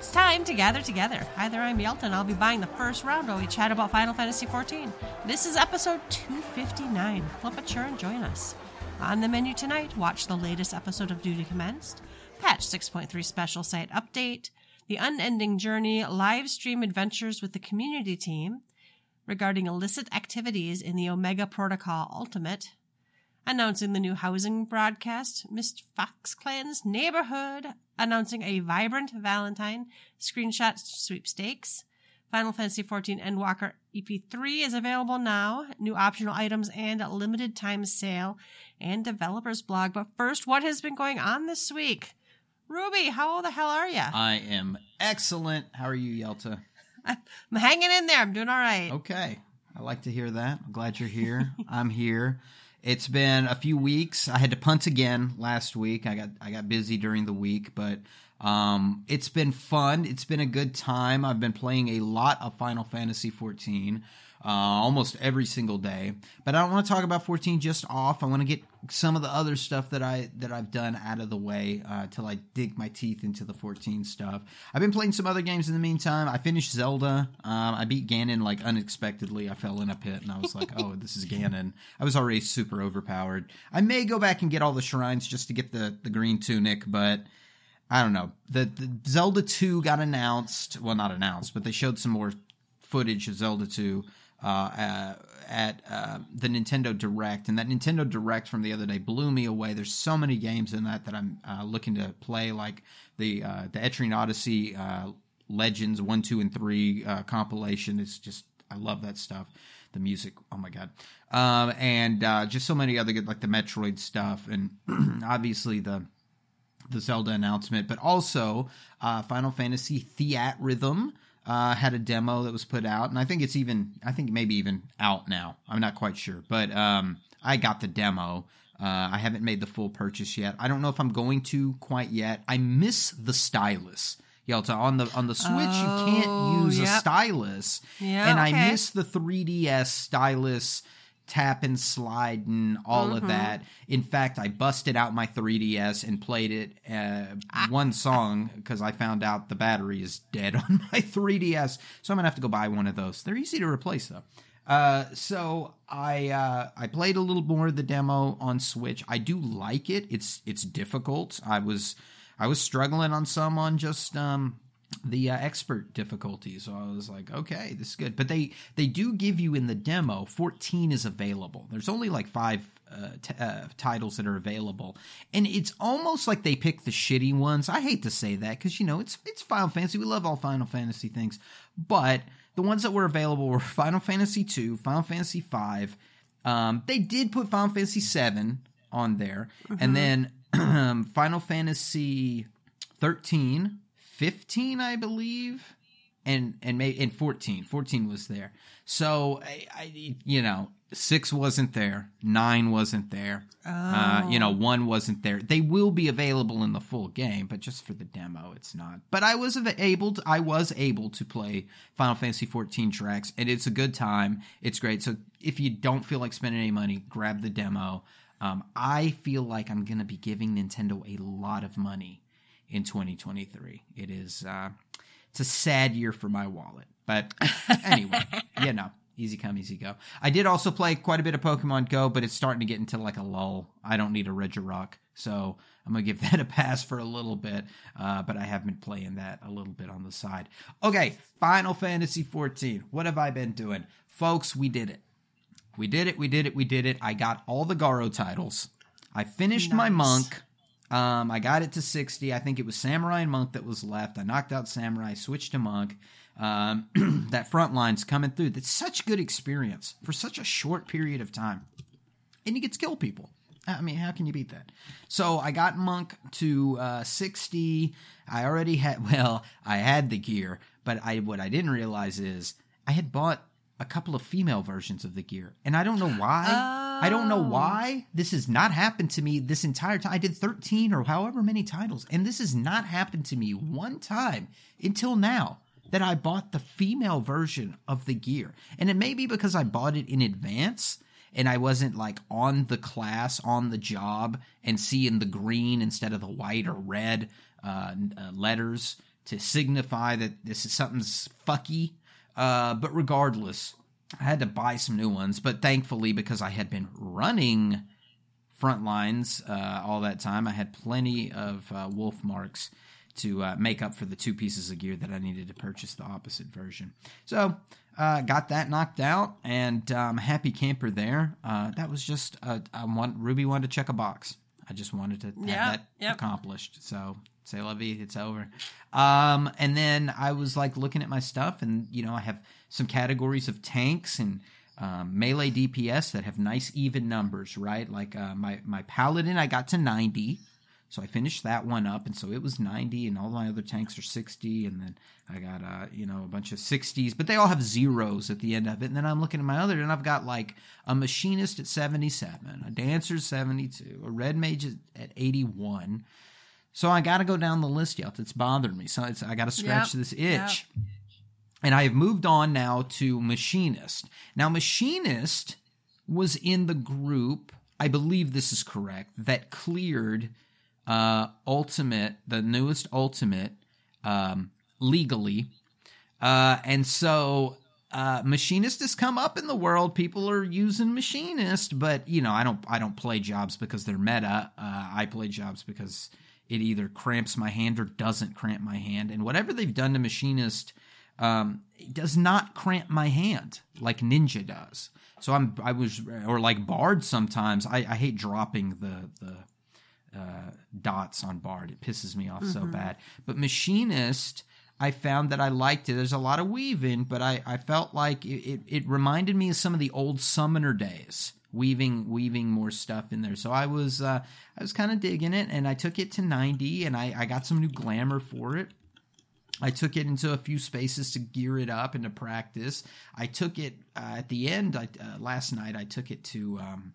It's time to gather together. Hi there, I'm Yelta. I'll be buying the first round while we chat about Final Fantasy XIV. This is episode 259. Flip a chair and join us. On the menu tonight, watch the latest episode of Duty Commenced, Patch 6.3 Special Site Update, The Unending Journey live stream adventures with the community team regarding illicit activities in the Omega Protocol Ultimate, announcing the new housing broadcast, Mr. Fox Clan's Neighborhood, announcing a vibrant Valentine screenshot sweepstakes. Final Fantasy XIV Endwalker EP3 is available now. New optional items and a limited time sale and developers blog. But first, what has been going on this week? Ruby, how the hell are you? I am excellent. How are you, Yelta? I'm hanging in there. I'm doing all right. Okay. I like to hear that. I'm glad you're here. I'm here. It's been a few weeks. I had to punt again last week. I got I got busy during the week, but um, it's been fun. It's been a good time. I've been playing a lot of Final Fantasy 14, uh, almost every single day. But I don't want to talk about 14 just off. I want to get some of the other stuff that I that I've done out of the way uh, till I dig my teeth into the 14 stuff. I've been playing some other games in the meantime. I finished Zelda. Um, I beat Ganon like unexpectedly. I fell in a pit and I was like, "Oh, this is Ganon." I was already super overpowered. I may go back and get all the shrines just to get the the green tunic, but I don't know. The, the Zelda 2 got announced. Well, not announced, but they showed some more footage of Zelda 2 uh, uh, at uh, the Nintendo Direct. And that Nintendo Direct from the other day blew me away. There's so many games in that that I'm uh, looking to play, like the uh, the Etrian Odyssey uh, Legends 1, 2, and 3 compilation. It's just, I love that stuff. The music, oh my god, um, and just so many other good, like the Metroid stuff, and obviously the the Zelda announcement, but also uh, Final Fantasy Theatrhythm uh, had a demo that was put out, and I think it's even, I think maybe even out now. I'm not quite sure, but um, I got the demo. Uh, I haven't made the full purchase yet. I don't know if I'm going to quite yet. I miss the stylus. Yelta on the on the Switch, Oh, you can't use yep. a stylus, Yeah, and okay. I miss the 3DS stylus tap and slide and all Mm-hmm. of that. In fact, I busted out my 3DS and played it uh, Ah. one song because I found out the battery is dead on my 3DS. So I'm gonna have to go buy one of those. They're easy to replace though. Uh, so I uh, I played a little more of the demo on Switch. I do like it. It's it's difficult. I was I was struggling on some on just um, the uh, expert difficulty. So I was like, okay, this is good. But they they do give you in the demo 14 is available. There's only like five uh, t- uh, titles that are available, and it's almost like they pick the shitty ones. I hate to say that because you know it's it's Final Fantasy. We love all Final Fantasy things, but the ones that were available were Final Fantasy 2, Final Fantasy 5. Um, they did put Final Fantasy 7 on there, and then Final Fantasy 13, 15, I believe, and and may and 14. 14 was there. So I, I you know, six wasn't there, nine wasn't there. Uh, you know, one wasn't there. They will be available in the full game, but just for the demo, it's not. But I was able, to, I was able to play Final Fantasy 14 tracks, and it's a good time. It's great. So if you don't feel like spending any money, grab the demo. Um, I feel like I'm going to be giving Nintendo a lot of money in 2023. It is, uh, it's a sad year for my wallet. But anyway, you know, easy come, easy go. I did also play quite a bit of Pokemon Go, but it's starting to get into like a lull. I don't need a Regirock, so I'm gonna give that a pass for a little bit. Uh, but I have been playing that a little bit on the side. Okay, Final Fantasy 14. What have I been doing, folks? We did it. We did it. We did it. We did it. I got all the Garo titles. I finished my monk. Um, I got it to 60. I think it was Samurai and Monk that was left. I knocked out Samurai, switched to Monk. Um, that front line's coming through. That's such good experience for such a short period of time. And you get to kill people. I mean, how can you beat that? So I got Monk to uh, 60. I already had, well, I had the gear, but I what I didn't realize is I had bought a couple of female versions of the gear. And I don't know why. I don't know Oh. why this has not happened to me this entire time. I did 13 or however many titles, and this has not happened to me one time until now that I bought the female version of the gear. And it may be because I bought it in advance and I wasn't like on the class, on the job, and seeing the green instead of the white or red uh, uh, letters to signify that this is something's fucky. Uh, but regardless, I had to buy some new ones. But thankfully, because I had been running front lines uh, all that time, I had plenty of uh, wolf marks to uh, make up for the two pieces of gear that I needed to purchase the opposite version. So uh, got that knocked out, and um, happy camper there. Uh, that was just a, I want Ruby wanted to check a box. I just wanted to have Yeah, that yep. accomplished. So say la vie, it's over. Um, and then I was like looking at my stuff, and you know I have some categories of tanks and. Um, melee DPS that have nice even numbers, right? Like uh, my my paladin, I got to ninety, so I finished that one up, and so it was 90, and all my other tanks are 60, and then I got uh, you know a bunch of 60s, but they all have zeros at the end of it. And then I'm looking at my other, and I've got like a machinist at 77, a dancer 72, a red mage at- at 81. So I got to go down the list yet. It's bothering me. So it's, I got to scratch Yep, this itch. yep. And I have moved on now to machinist. Now machinist was in the group. I believe this is correct. That cleared uh, Ultimate, the newest Ultimate, um, legally, uh, and so uh, Machinist has come up in the world. People are using Machinist, but you know, I don't. I don't play jobs because they're meta. Uh, I play jobs because it either cramps my hand or doesn't cramp my hand. And whatever they've done to Machinist um, it does not cramp my hand like Ninja does. So I'm. I was or like Bard. Sometimes I, I hate dropping the the uh, dots on Bard. It pisses me off so bad. But Machinist, I found that I liked it. There's a lot of weaving, but I, I felt like it, it, it reminded me of some of the old Summoner days. Weaving, weaving more stuff in there. So I was, uh, I was kind of digging it, and I took it to 90, and I, I got some new glamour for it. I took it into a few spaces to gear it up and to practice. I took it uh, at the end I, uh, last night. I took it to um,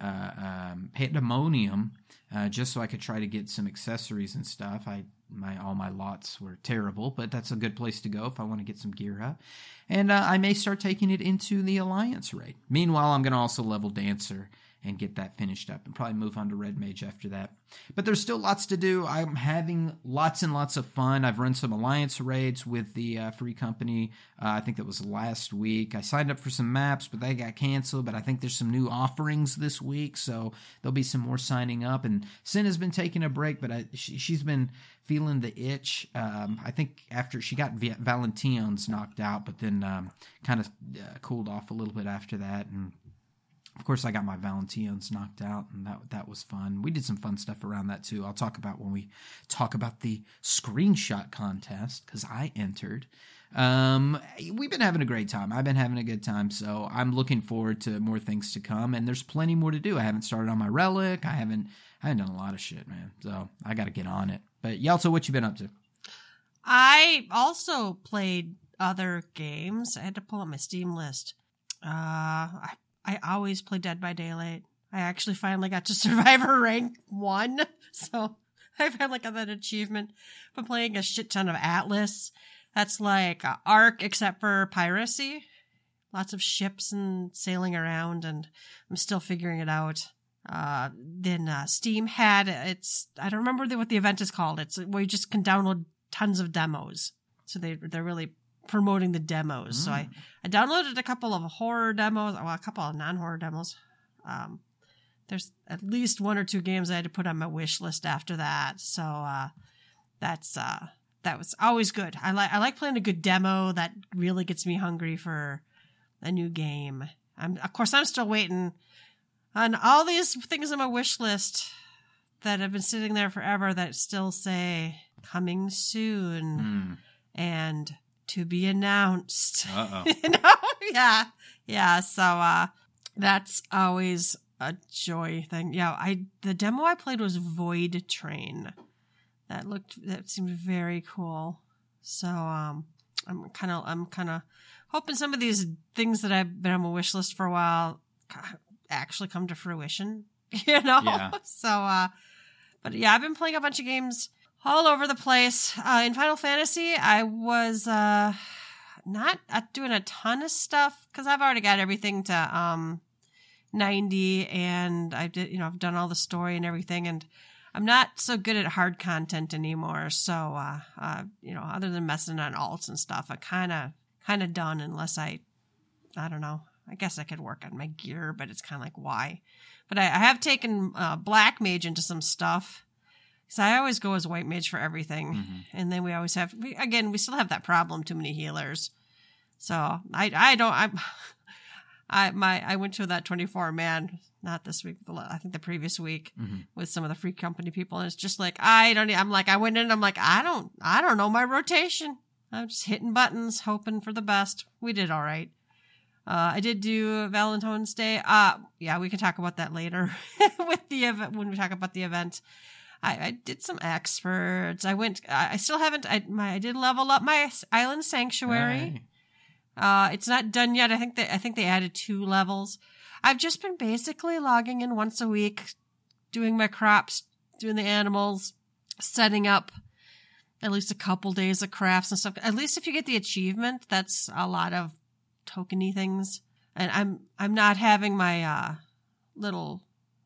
uh, um, Pandemonium uh, just so I could try to get some accessories and stuff. I my all my lots were terrible, but that's a good place to go if I want to get some gear up. And uh, I may start taking it into the Alliance raid. Meanwhile, I'm going to also level Dancer and get that finished up and probably move on to Red Mage after that. But there's still lots to do. I'm having lots and lots of fun. I've run some Alliance raids with the uh, free company. Uh, I think that was last week. I signed up for some maps, but they got canceled. But I think there's some new offerings this week, so there'll be some more signing up. And Sin has been taking a break, but I, she, she's been feeling the itch. Um, I think after she got v- Valentione's knocked out, but then um, kind of uh, cooled off a little bit after that. And of course, I got my Valentione's knocked out, and that that was fun. We did some fun stuff around that too. I'll talk about when we talk about the screenshot contest because I entered. Um, we've been having a great time. I've been having a good time, so I'm looking forward to more things to come. And there's plenty more to do. I haven't started on my relic. I haven't. I haven't done a lot of shit, man. So I got to get on it. But Yelta, what you been up to? I also played other games. I had to pull up my Steam list. Uh, I I always play Dead by Daylight. I actually finally got to Survivor rank one, so I finally got that achievement for playing a shit ton of Atlas. That's like Ark, except for piracy. Lots of ships and sailing around, and I'm still figuring it out. Uh, then uh, Steam had it's I don't remember what the event is called. It's where you just can download tons of demos. So they they're really promoting the demos. So I I downloaded a couple of horror demos, well, a couple of non horror demos. Um, there's at least one or two games I had to put on my wish list after that. So uh, that's uh, that was always good. I like I like playing a good demo that really gets me hungry for a new game. I'm of course I'm still waiting on all these things on my wish list that have been sitting there forever that still say coming soon Hmm. and to be announced. Uh oh. you know? Yeah. Yeah. So uh that's always a joy thing. Yeah, I the demo I played was Void Train. That looked that seemed very cool. So um I'm kind of I'm kind of hoping some of these things that I've been on my wish list for a while actually come to fruition, you know? Yeah. So uh but yeah, I've been playing a bunch of games all over the place. Uh, in Final Fantasy, I was uh, not doing a ton of stuff because I've already got everything to um, 90 and I did, you know, I've done all the story and everything. And I'm not so good at hard content anymore. So, uh, uh, you know, other than messing on alts and stuff, I kind of, kind of done unless I, I don't know. I guess I could work on my gear, but it's kind of like why. But I, I have taken uh, black mage into some stuff. So I always go as white mage for everything, Mm-hmm. and then we always have. We, again, we still have that problem. Too many healers. So I, I don't. I'm. I my I went to that 24 man not this week la- I think the previous week Mhm. with some of the free company people and it's just like I don't I'm like I went in I'm like I don't I don't know my rotation I'm just hitting buttons hoping for the best we did all right uh, I did do Valentine's Day uh yeah we can talk about that later with the event when we talk about the event I, I did some experts I went I still haven't I my I did level up my island sanctuary Hey. uh, it's not done yet. I think they I think they added two levels. I've just been basically logging in once a week, doing my crops, doing the animals, setting up at least a couple days of crafts and stuff. At least if you get the achievement, that's a lot of tokeny things. And I'm I'm not having my uh, little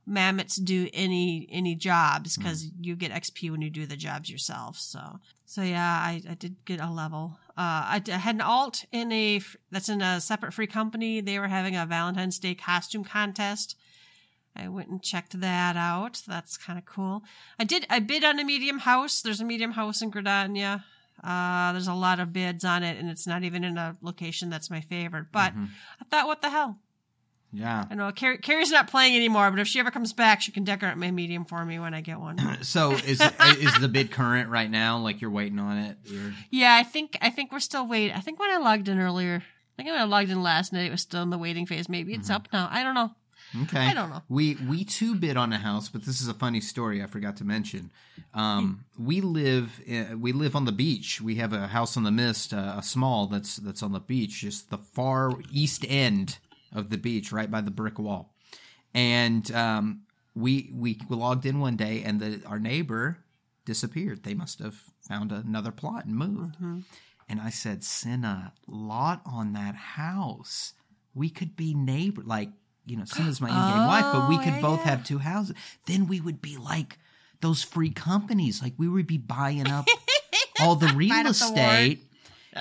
mammoths do any any jobs because you get XP when you do the jobs yourself. So so yeah, I, I did get a level. Uh, I, I had an alt in a that's in a separate free company. They were having a Valentine's Day costume contest. I went and checked that out. That's kind of cool. I did. I bid on a medium house. There's a medium house in Gridania. Uh, there's a lot of bids on it, and it's not even in a location that's my favorite. But Mhm. I thought, what the hell? Yeah. I know Carrie, Carrie's not playing anymore, but if she ever comes back, she can decorate my medium for me when I get one. So is is the bid current right now? Like you're waiting on it? Yeah, I think I think we're still waiting. I think when I logged in earlier, I think when I logged in last night, it was still in the waiting phase. Maybe it's up now. I don't know. Okay. I don't know. We we too bid on a house, but this is a funny story I forgot to mention. Um, we live uh, we live on the beach. We have a house on the mist, uh, a small that's that's on the beach, just the far east end of the beach, right by the brick wall. And um, we we logged in one day, and the our neighbor disappeared. They must have found another plot and moved. And I said, Cinna, lot on that house. We could be neighbor, like, you know, Cinna's my in-game wife, but we Oh, could yeah, both yeah. have two houses. Then we would be like those free companies. Like we would be buying up all the real up the estate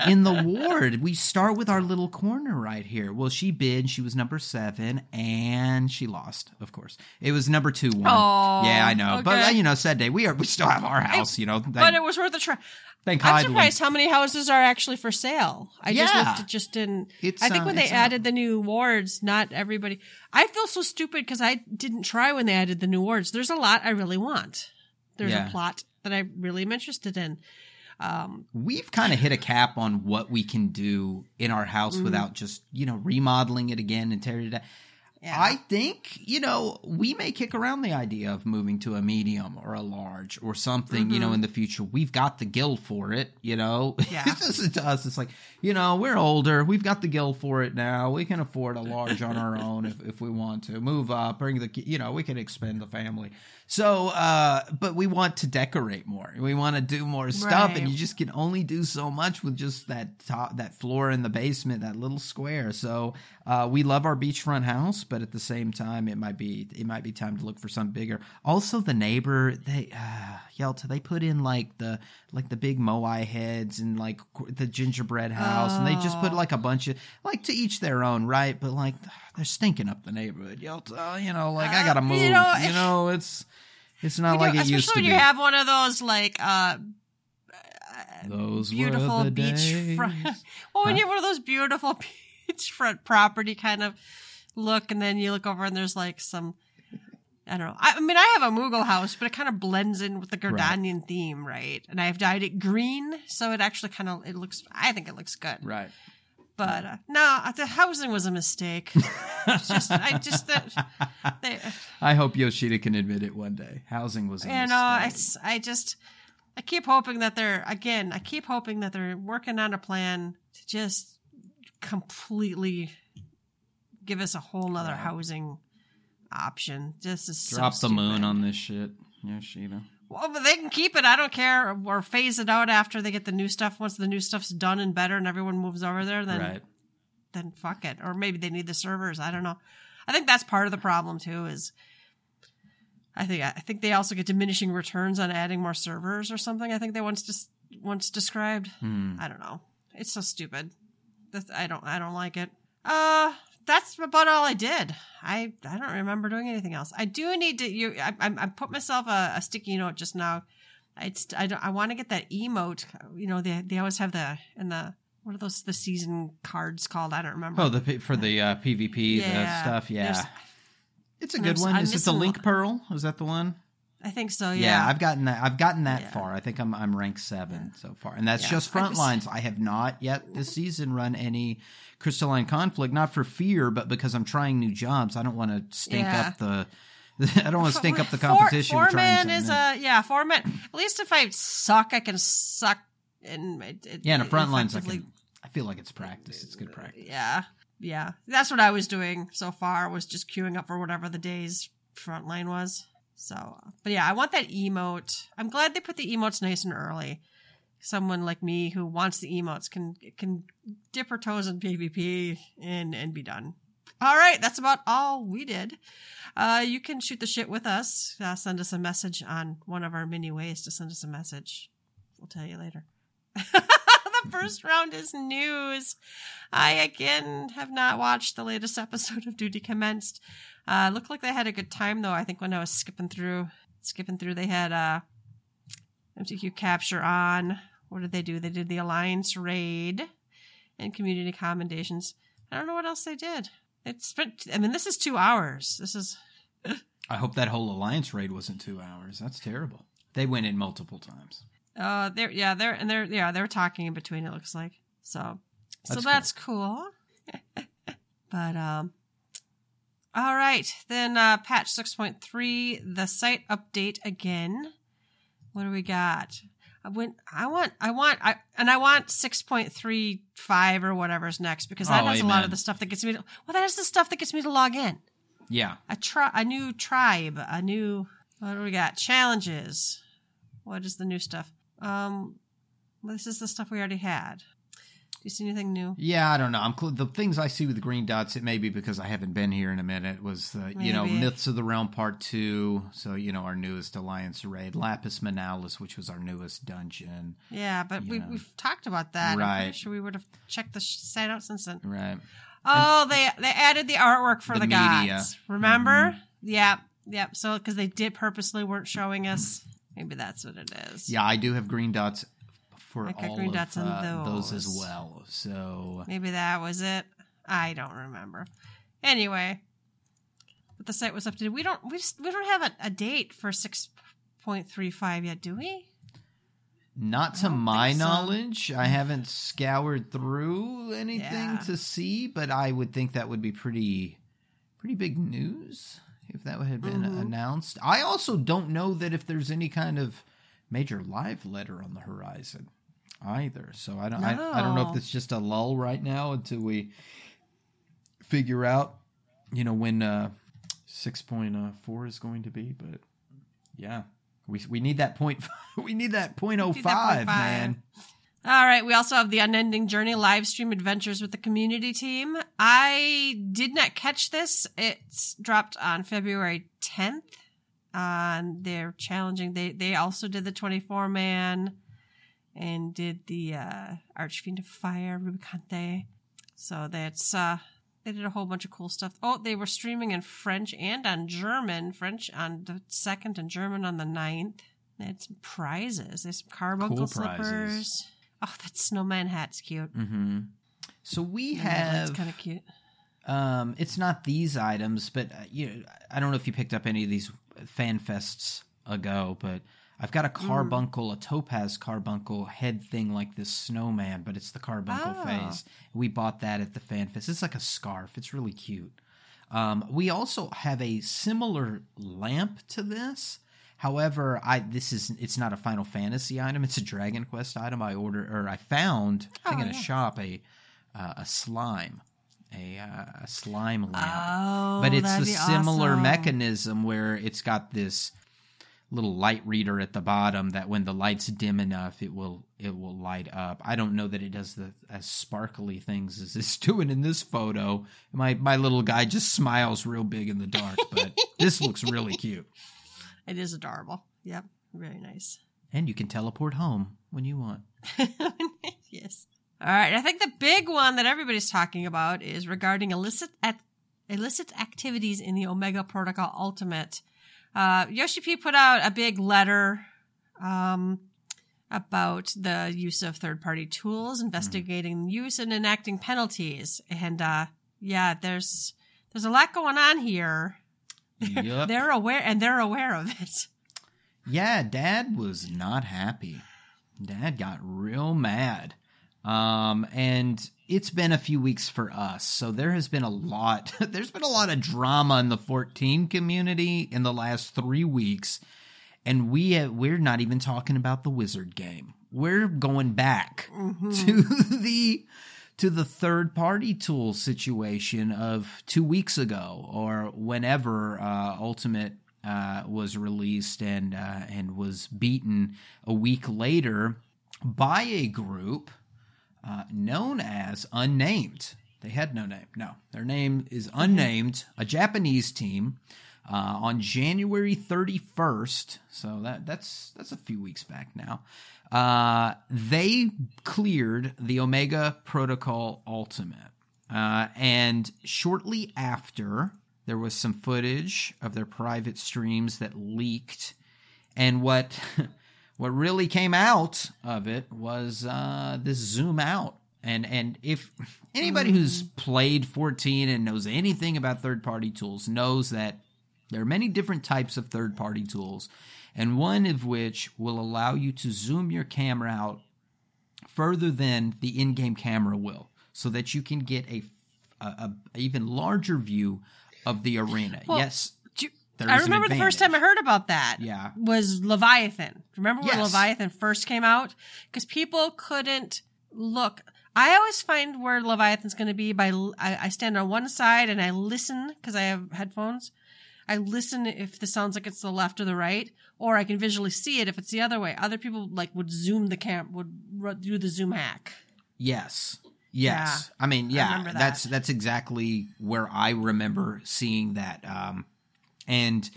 in the ward. We start with our little corner right here. Well, she bid. She was number seven, and she lost. Of course, it was number two one. Oh, yeah, I know. But uh, you know, sad day. We are. We still have our house. you know. But it was worth a try. thank I'm surprised how many houses are actually for sale. I just looked, it just didn't. It's, I think uh, when they it's, uh, added the new wards, not everybody. I feel so stupid because I didn't try when they added the new wards. There's a lot I really want. There's Yeah. a plot that I really am interested in. Um, we've kind of hit a cap on what we can do in our house Mm. without just you know remodeling it again and tearing it down. yeah. I think you know we may kick around the idea of moving to a medium or a large or something. You know, in the future, we've got the gill for it. You know, Mm-hmm. Yeah. it's just to us. It's like you know we're older. We've got the gill for it now. We can afford a large on our own if if we want to move up. Bring the you know we can expand the family. So, uh, but we want to decorate more. We want to do more stuff, and you just can only do so much with just that top, that floor in the basement, that little square. So, uh, we love our beachfront house, but at the same time, it might be it might be time to look for something bigger. Also, the neighbor they uh, Yelta they put in like the like the big moai heads and like the gingerbread house, and they just put Oh. like a bunch of like to each their own, right? But like they're stinking up the neighborhood, Yelta. You know, like I gotta Uh, move. you You know, know, it's it's not like know, it used especially to when be. you have one of those like uh Those beautiful were the beach front. well, when Huh? you have one of those beautiful beachfront property kind of look, and then you look over and there's like some. I don't know. I, I mean, I have a Mughal house, but it kind of blends in with the Gridanian theme, right? And I've dyed it green, so it actually kind of it looks. I think it looks good. Right. But uh, no, the housing was a mistake. Just, I just that they, I hope Yoshida can admit it one day. Housing was a you know, mistake. it's I just I keep hoping that they're again. I keep hoping that they're working on a plan to just completely give us a whole nother housing option. This is so Drop the moon on this shit, Yoshida. Well, but they can keep it. I don't care, or phase it out after they get the new stuff. Once the new stuff's done and better, and everyone moves over there, then right. then fuck it. Or maybe they need the servers. I don't know. I think that's part of the problem too. Is I think I think they also get diminishing returns on adding more servers or something. I think they once just once described. Hmm. I don't know. It's so stupid. That's, I don't I don't like it. Uh that's about all I did. I I don't remember doing anything else. I do need to you I I, I put myself a, a sticky note just now. I I, don't- I want to get that emote. You know they they always have the in the what are those the season cards called? I don't remember. Oh, the for the uh, PvP the Yeah. stuff. Yeah, There's- it's a good I'm- one. I'm Is it the Link. Pearl? Is that the one? I think so. Yeah, Yeah. I've gotten that. I've gotten that Yeah. far. I think I'm I'm ranked seven so far, and that's Yeah. just I front was- lines. I have not yet this season run any crystalline conflict, not for fear, but because I'm trying new jobs. I don't want to stink Yeah. up the. I don't want to stink up the competition. Four, with trying man is a yeah. Four man. At least if I suck, I can suck. And it, it, yeah. In the front lines, I can. I feel like it's practice. It's good practice. Yeah, yeah. That's what I was doing so far. Was just queuing up for whatever the day's front line was. So, but yeah, I want that emote. I'm glad they put the emotes nice and early. Someone like me who wants the emotes can can dip her toes in PvP and and be done. All right, that's about all we did. Uh, you can shoot the shit with us. Uh, send us a message on one of our many ways to send us a message. We'll tell you later. the first round is news. I again have not watched the latest episode of Duty Commenced. Uh, looked like they had a good time though. I think when I was skipping through, skipping through, they had uh, MTQ capture on. What did they do? They did the Alliance raid and community commendations. I don't know what else they did. It's spent. I mean, this is two hours. This is I hope that whole alliance raid wasn't two hours. That's terrible. They went in multiple times. Uh, they're yeah, they're and they're yeah, they're talking in between. It looks like so. So That's that's cool. but um, all right then. Uh, patch six point three, the site update again. What do we got? I went. I want. I want. I and I want six point three five or whatever's next because that Oh, has a lot of the stuff that gets me. To, well, that has the stuff that gets me to log in. Yeah. A tri- a new tribe, a new what do we got? Challenges. What is the new stuff? Um, this is the stuff we already had. You see anything new? Yeah, I don't know. I'm cl- the things I see with the green dots. It may be because I haven't been here in a minute. Was the you know Myths of the Realm Part Two? So you know our newest Alliance raid, Lapis Manalis, which was our newest dungeon. Yeah, but we, Yeah. we've talked about that. I'm Right. pretty sure we would have checked the site out since then. Right. Oh, they they added the artwork for The the. Mm-hmm. gods. Remember? Yep, yep. So because they did purposely weren't showing us. Maybe that's what it is. Yeah, I do have green dots for I got all green of dots on uh, those as well. So Maybe that was it. I don't remember. Anyway, but the site was updated. We don't we just, we don't have a, a date for six point three five yet, do we? Not to my so. knowledge. I haven't scoured through anything Yeah. to see, but I would think that would be pretty pretty big news if that had been Mhm. announced. I also don't know that if there's any kind of major live letter on the horizon either. So I don't I, I don't know if it's just a lull right now until we figure out you know when uh 6.4 is going to be, but yeah. We, we need that point we need that point oh five, point man. All right. We also have the Unending Journey live stream adventures with the community team. I did not catch this. It's dropped on February 10th. On they're challenging. They they also did the 24 man and did the uh, Archfiend of Fire Rubicante. So that's uh they did a whole bunch of cool stuff. Oh, they were streaming in French and on German. French on the second and German on the 9th. They had some prizes. There's some carbuncle Cool slippers. prizes. Oh, that snowman hat's cute. Mm-hmm. So we It's have kind of cute. um it's not these items, but uh, you know, I don't know if you picked up any of these fan fests ago, but I've got a Mm. carbuncle, a topaz carbuncle head thing like this snowman, but it's the carbuncle Oh. phase. We bought that at the fan fest. It's like a scarf. It's really cute. Um, we also have a similar lamp to this. However, I this is it's not a Final Fantasy item. It's a Dragon Quest item. I ordered or I found I think Oh, in a yeah. shop a uh, a slime, a uh, a slime lamp Oh, but it's the similar awesome. mechanism where it's got this little light reader at the bottom that when the light's dim enough it will it will light up i don't know that it does the as sparkly things as it's doing in this photo my my little guy just smiles real big in the dark but this looks really cute It is adorable. Yep. Very nice. And you can teleport home when you want. yes. All right. I think the big one that everybody's talking about is regarding illicit at illicit activities in the Omega Protocol Ultimate. Uh, Yoshi P put out a big letter um, about the use of third party tools, investigating use and enacting penalties. And uh, yeah, there's there's a lot going on here. Yep. They're aware and they're aware of it. Yeah, Dad was not happy. Dad got real mad. Um, and it's been a few weeks for us, so there has been a lot. there's been a lot of drama in the 14 community in the last three weeks, and we have, we're not even talking about the Wizard game. We're going back to the to the third party tool situation of two weeks ago or whenever uh, Ultimate uh, was released and uh, and was beaten a week later by a group uh, known as Unnamed. They had no name. No, their name is Unnamed, a Japanese team. Uh, on January 31st, so that that's that's a few weeks back now. Uh, they cleared the Omega Protocol Ultimate, uh, and shortly after, there was some footage of their private streams that leaked, and what what really came out of it was uh, this zoom out. And and if anybody who's played 14 and knows anything about third party tools knows that there are many different types of third party tools, and one of which will allow you to zoom your camera out further than the in game camera will, so that you can get a, a, a even larger view of the arena. Well, yes, Do you- there I remember the first time I heard about that. Yeah. Was Leviathan. Remember when Yes. Leviathan first came out? Because people couldn't look. I always find where Leviathan's going to be by I, I stand on one side and I listen because I have headphones. I listen if the sounds like it's the left or the right, or I can visually see it if it's the other way. Other people like would zoom the camp would do the zoom hack. Yes. Yes. I mean, yeah, remember that. that's that's exactly where I remember seeing that. Um, and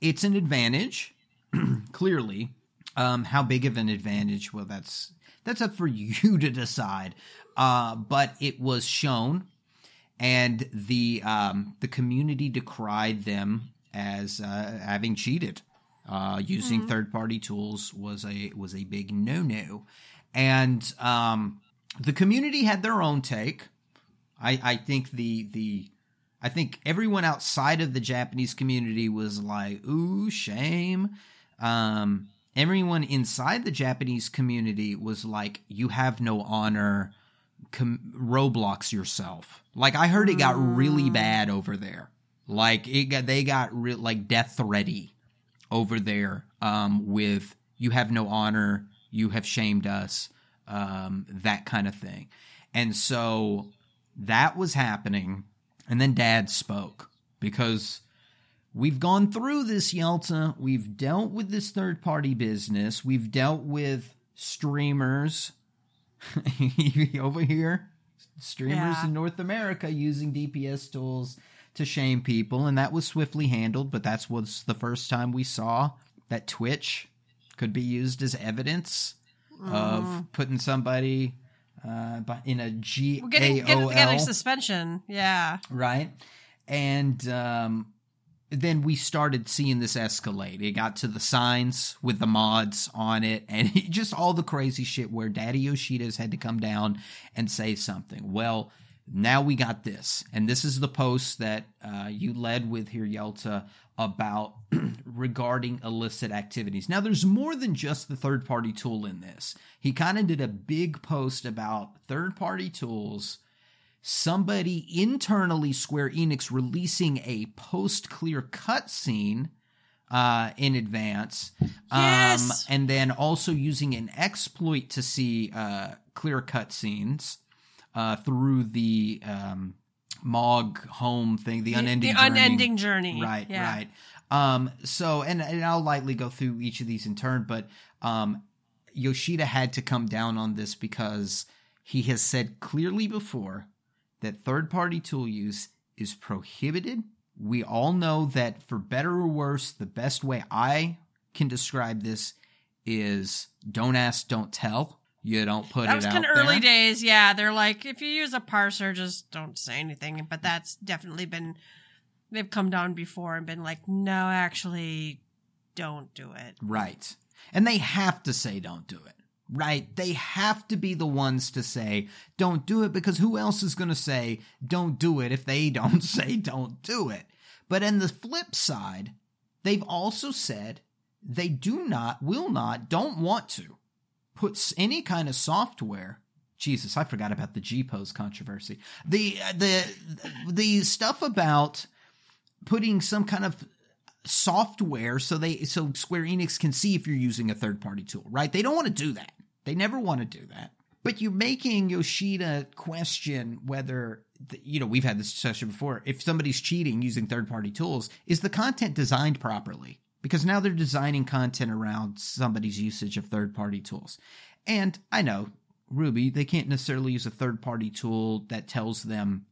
it's an advantage, clearly. Um, how big of an advantage? Well, that's that's up for you to decide. Uh, but it was shown, and the um, the community decried them as uh, having cheated. Uh, using third party tools was a was a big no no, and um, the community had their own take. I, I think the the I think everyone outside of the Japanese community was like, "Ooh, shame." Um, everyone inside the Japanese community was like, "You have no honor." Com- Roblox yourself. Like I heard it got really bad over there. Like it got they got re- like death thready over there um, with "You have no honor," "You have shamed us," um, that kind of thing. And so that was happening. And then dad spoke because we've gone through this, Yelta. We've dealt with this third party business. We've dealt with streamers over here, streamers Yeah. in North America using DPS tools to shame people. And that was swiftly handled. But that was the first time we saw that Twitch could be used as evidence of mm-hmm. putting somebody uh, by- in a G We're getting, getting, O getting L, suspension. Yeah. right? And um, then we started seeing this escalate. It got to the signs with the mods on it, and it, just all the crazy shit where Daddy Yoshida's had to come down and say something. Well, now we got this, and this is the post that uh, you led with here, Yelta, about regarding illicit activities. Now, there's more than just the third party tool in this. He kind of did a big post about third party tools somebody internally Square Enix releasing a post clear cutscene uh, in advance, Yes! um, and then also using an exploit to see uh, clear cutscenes uh, through the um, Mog home thing, the, unending the journey. unending journey. Right, Yeah. right. Um, so, and, and I'll lightly go through each of these in turn, but um, Yoshida had to come down on this because he has said clearly before that third party tool use is prohibited we all know that for better or worse, the best way I can describe this is don't ask, don't tell. You don't put That it was out kind of early days. Yeah, they're like, if you use a parser, just don't say anything. But that's definitely been, they've come down before and been like, no, actually, don't do it. Right. And they have to say don't do it. Right? They have to be the ones to say don't do it because who else is going to say don't do it if they don't say don't do it? But on the flip side, they've also said they do not, will not, don't want to put s- any kind of software. Jesus, I forgot about the G-pose controversy. The uh, the the stuff about putting some kind of software so they so Square Enix can see if you're using a third party tool, right? They don't want to do that. They never want to do that. But you're making Yoshida question whether th- you know we've had this discussion before. If somebody's cheating using third party tools, is the content designed properly? Because now they're designing content around somebody's usage of third party tools. And I know Ruby, they can't necessarily use a third party tool that tells them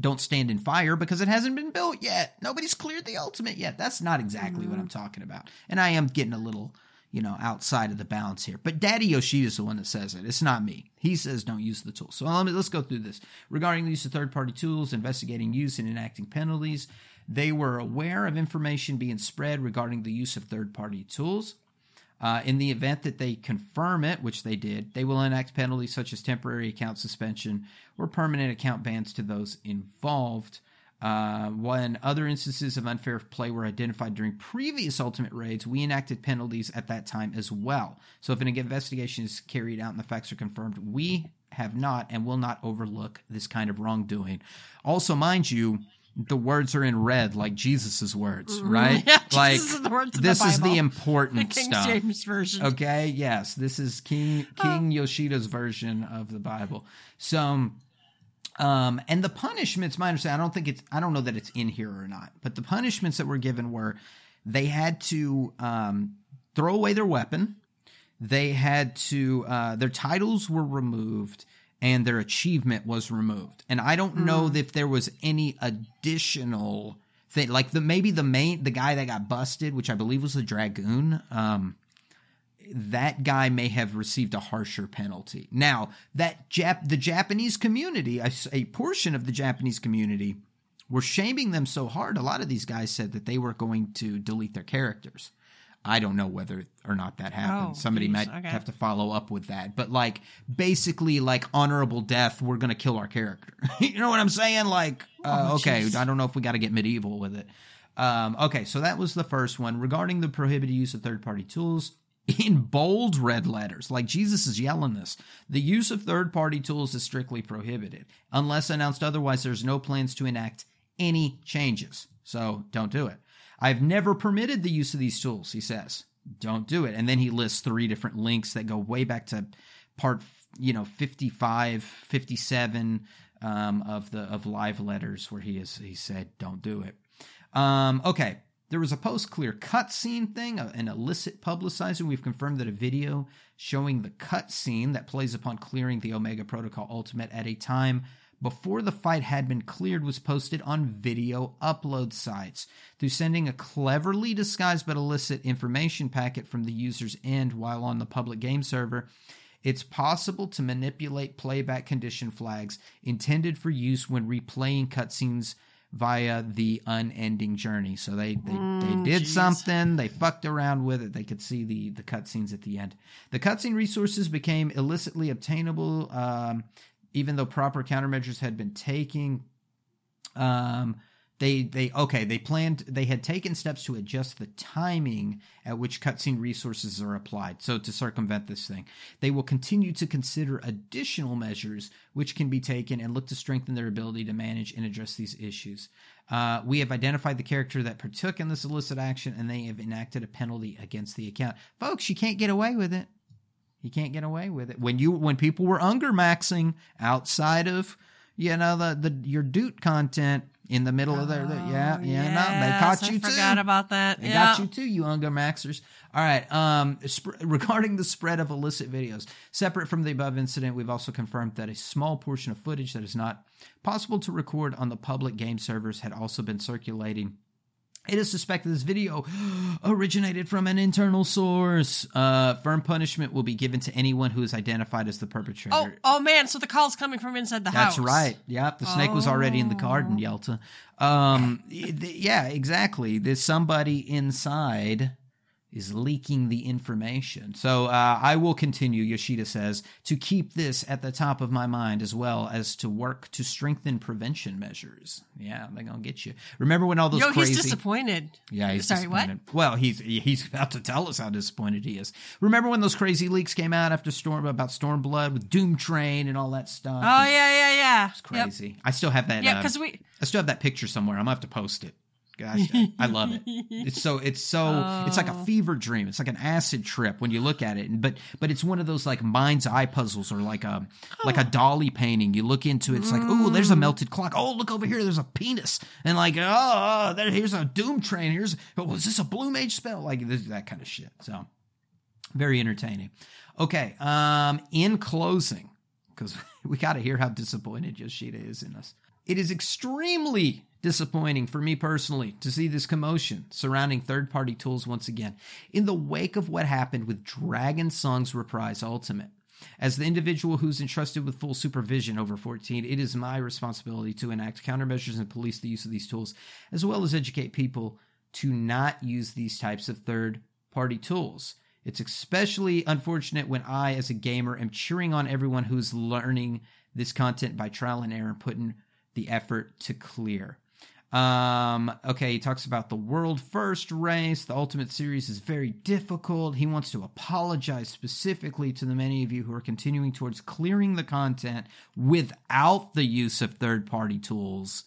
don't stand in fire because it hasn't been built yet. Nobody's cleared the ultimate yet. That's not exactly what mm-hmm. I'm talking about. And I am getting a little, you know, outside of the bounds here. But Daddy Yoshida's the one that says it. It's not me. He says don't use the tool. So let me, let's go through this. Regarding the use of third party tools, investigating use and enacting penalties, they were aware of information being spread regarding the use of third party tools. Uh, in the event that they confirm it, which they did, they will enact penalties such as temporary account suspension or permanent account bans to those involved. Uh, when other instances of unfair play were identified during previous Ultimate raids, we enacted penalties at that time as well. So if an investigation is carried out and the facts are confirmed, we have not and will not overlook this kind of wrongdoing. Also, mind you, the words are in red like Jesus' words, right? Yeah, like Jesus is the words of the this is the important King stuff. James version. Okay, yes, this is King Oh. King Yoshida's version of the Bible. So, um, and the punishments, my understanding, I don't think it's, I don't know that it's in here or not, but the punishments that were given were they had to um, throw away their weapon, they had to, uh, their titles were removed, and their achievement was removed. And I don't know if there was any additional thing, like the maybe the main, the guy that got busted, which I believe was the dragoon. Um, that guy may have received a harsher penalty. Now, that Jap- the Japanese community, a, a portion of the Japanese community, were shaming them so hard. A lot of these guys said that they were going to delete their characters. I don't know whether or not that happened. Oh, Somebody geez, might okay. have to follow up with that. But like, basically, like honorable death, we're going to kill our character. you know what I'm saying? Like, uh, Oh, okay, jeez. I don't know if we got to get medieval with it. Um, okay, so that was the first one. Regarding the prohibited use of third party tools, in bold red letters, like Jesus is yelling this, the use of third party tools is strictly prohibited. Unless announced otherwise, there's no plans to enact any changes. So don't do it. I've never permitted the use of these tools, he says. Don't do it. And then he lists three different links that go way back to part, you know, 55, 57 um, of the of live letters where he is he said don't do it. Um, okay, there was a post clear cutscene thing, uh, an illicit publicizer. We've confirmed that a video showing the cutscene that plays upon clearing the Omega Protocol Ultimate at a time before the fight had been cleared was posted on video upload sites. Through sending a cleverly disguised but illicit information packet from the user's end while on the public game server, it's possible to manipulate playback condition flags intended for use when replaying cutscenes via the unending journey. So they they, they did jeez. something, they fucked around with it. They could see the the cutscenes at the end. The cutscene resources became illicitly obtainable, um, even though proper countermeasures had been taken. Um, they they okay they planned they had taken steps to adjust the timing at which cutscene resources are applied. So to circumvent this thing they will continue to consider additional measures which can be taken and look to strengthen their ability to manage and address these issues. Uh, we have identified the character that partook in this illicit action and they have enacted a penalty against the account. Folks you can't get away with it you can't get away with it when you when people were unger maxing outside of you know the the your doot content in the middle of their, their yeah yeah no they Yes, caught I you too. forgot about that. They yeah. got you too, you Unger Maxers. All right. Um, sp- regarding the spread of illicit videos, separate from the above incident, we've also confirmed that a small portion of footage that is not possible to record on the public game servers had also been circulating. It is suspected this video originated from an internal source. Uh, firm punishment will be given to anyone who is identified as the perpetrator. Oh, oh man! So the call's coming from inside the house. That's right. Yep. The snake was already in the garden, Oh. Yelta. Um, th- yeah, exactly. There's somebody inside is leaking the information. So uh, I will continue, Yoshida says, to keep this at the top of my mind as well as to work to strengthen prevention measures. Yeah, they're going to get you. Remember when all those Yo, crazy... he's disappointed. Yeah, he's Sorry, what? disappointed. Well, he's he's about to tell us how disappointed he is. Remember when those crazy leaks came out after Storm about Stormblood with Doom Train and all that stuff? Oh yeah, yeah, yeah. It's crazy. I still have that. Yeah, uh, because we. I still have that picture somewhere. I'm gonna have to post it. Gosh, I love it. It's so it's so it's like a Oh. fever dream. It's like an acid trip when you look at it. And but but it's one of those like mind's eye puzzles or like a like a Dali painting. You look into it, it's like, oh, there's a Mm. melted clock. Oh, look over here, there's a penis. And like, oh, oh there here's a doom train. Here's oh, was this a blue mage spell? Like this that kind of shit. So very entertaining. Okay, um, in closing, because we got to hear how disappointed Yoshida is in us. It is extremely disappointing for me personally to see this commotion surrounding third party tools once again in the wake of what happened with Dragon Song's Reprise Ultimate. As the individual who's entrusted with full supervision over 14, it is my responsibility to enact countermeasures and police the use of these tools, as well as educate people to not use these types of third party tools. It's especially unfortunate when I, as a gamer, am cheering on everyone who's learning this content by trial and error and putting the effort to clear. Um, okay, he talks about the world first race. The Ultimate Series is very difficult. He wants to apologize specifically to the many of you who are continuing towards clearing the content without the use of third party tools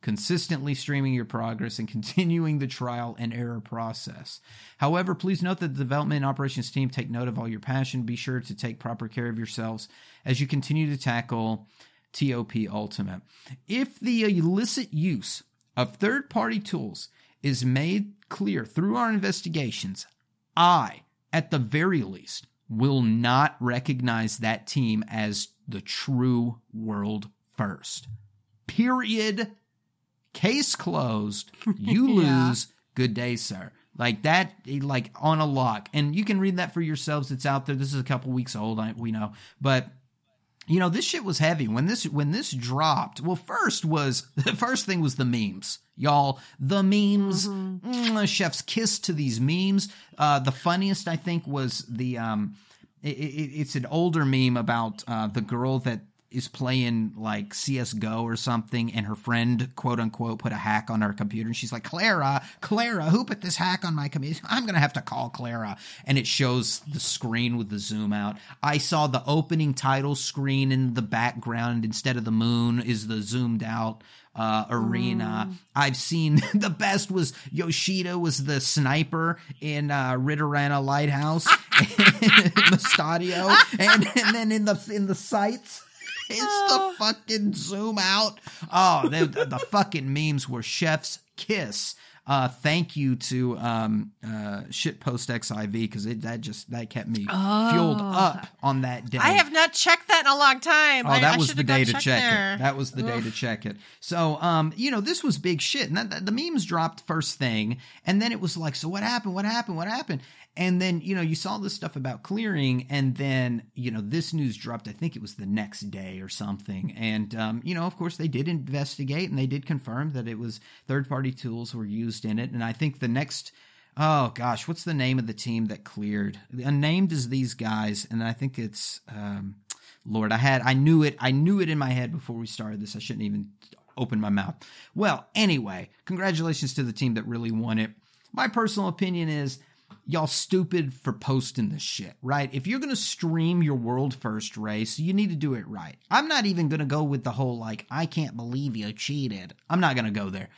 consistently streaming your progress and continuing the trial and error process. However, please note that the development and operations team take note of all your passion. Be sure to take proper care of yourselves as you continue to tackle TOP Ultimate. If the illicit use of third party tools is made clear through our investigations, I, at the very least, will not recognize that team as the true world first. Period. Case closed. You Yeah. lose. Good day, sir. Like that, like on a lock. And you can read that for yourselves. It's out there. This is a couple weeks old. I, we know, but you know this shit was heavy when this when this dropped. Well, first was the first thing was the memes, y'all. The memes. Mwah, chef's kiss to these memes. Uh, the funniest I think was the um, it, it, it's an older meme about uh, the girl that is playing like CS:GO or something, and her friend, quote unquote, put a hack on her computer, and she's like, "Clara, Clara, who put this hack on my computer? I'm gonna have to call Clara." And it shows the screen with the zoom out. I saw the opening title screen in the background instead of the moon is the zoomed out uh, arena. I've seen the best was Yoshida was the sniper in uh, Ridorana Lighthouse, Mustadio, and, and then in the in the sights. It's Oh. the fucking zoom out. Oh, the, the, the fucking memes were chef's kiss. Uh, thank you to um, uh, shitpost xiv because that just that kept me fueled up on that day. Oh. I have not checked that in a long time. Oh, I- that was the day to check there. it. That was the day to check it. So, um, you know, this was big shit. And that, that- the memes dropped first thing, and then it was like, so what happened? What happened? What happened? And then you know, you saw this stuff about clearing, and then you know, this news dropped. I think it was the next day or something. And um, you know, of course, they did investigate, and they did confirm that it was third-party tools were used in it. And I think the next Oh gosh, what's the name of the team that cleared? The unnamed is these guys, and I think it's um, Lord. I had I knew it. I knew it in my head before we started this. I shouldn't even open my mouth. Well, anyway, congratulations to the team that really won it. My personal opinion is y'all stupid for posting this shit, right? If you're going to stream your world first race, you need to do it right. I'm not even going to go with the whole like I can't believe you cheated. I'm not going to go there.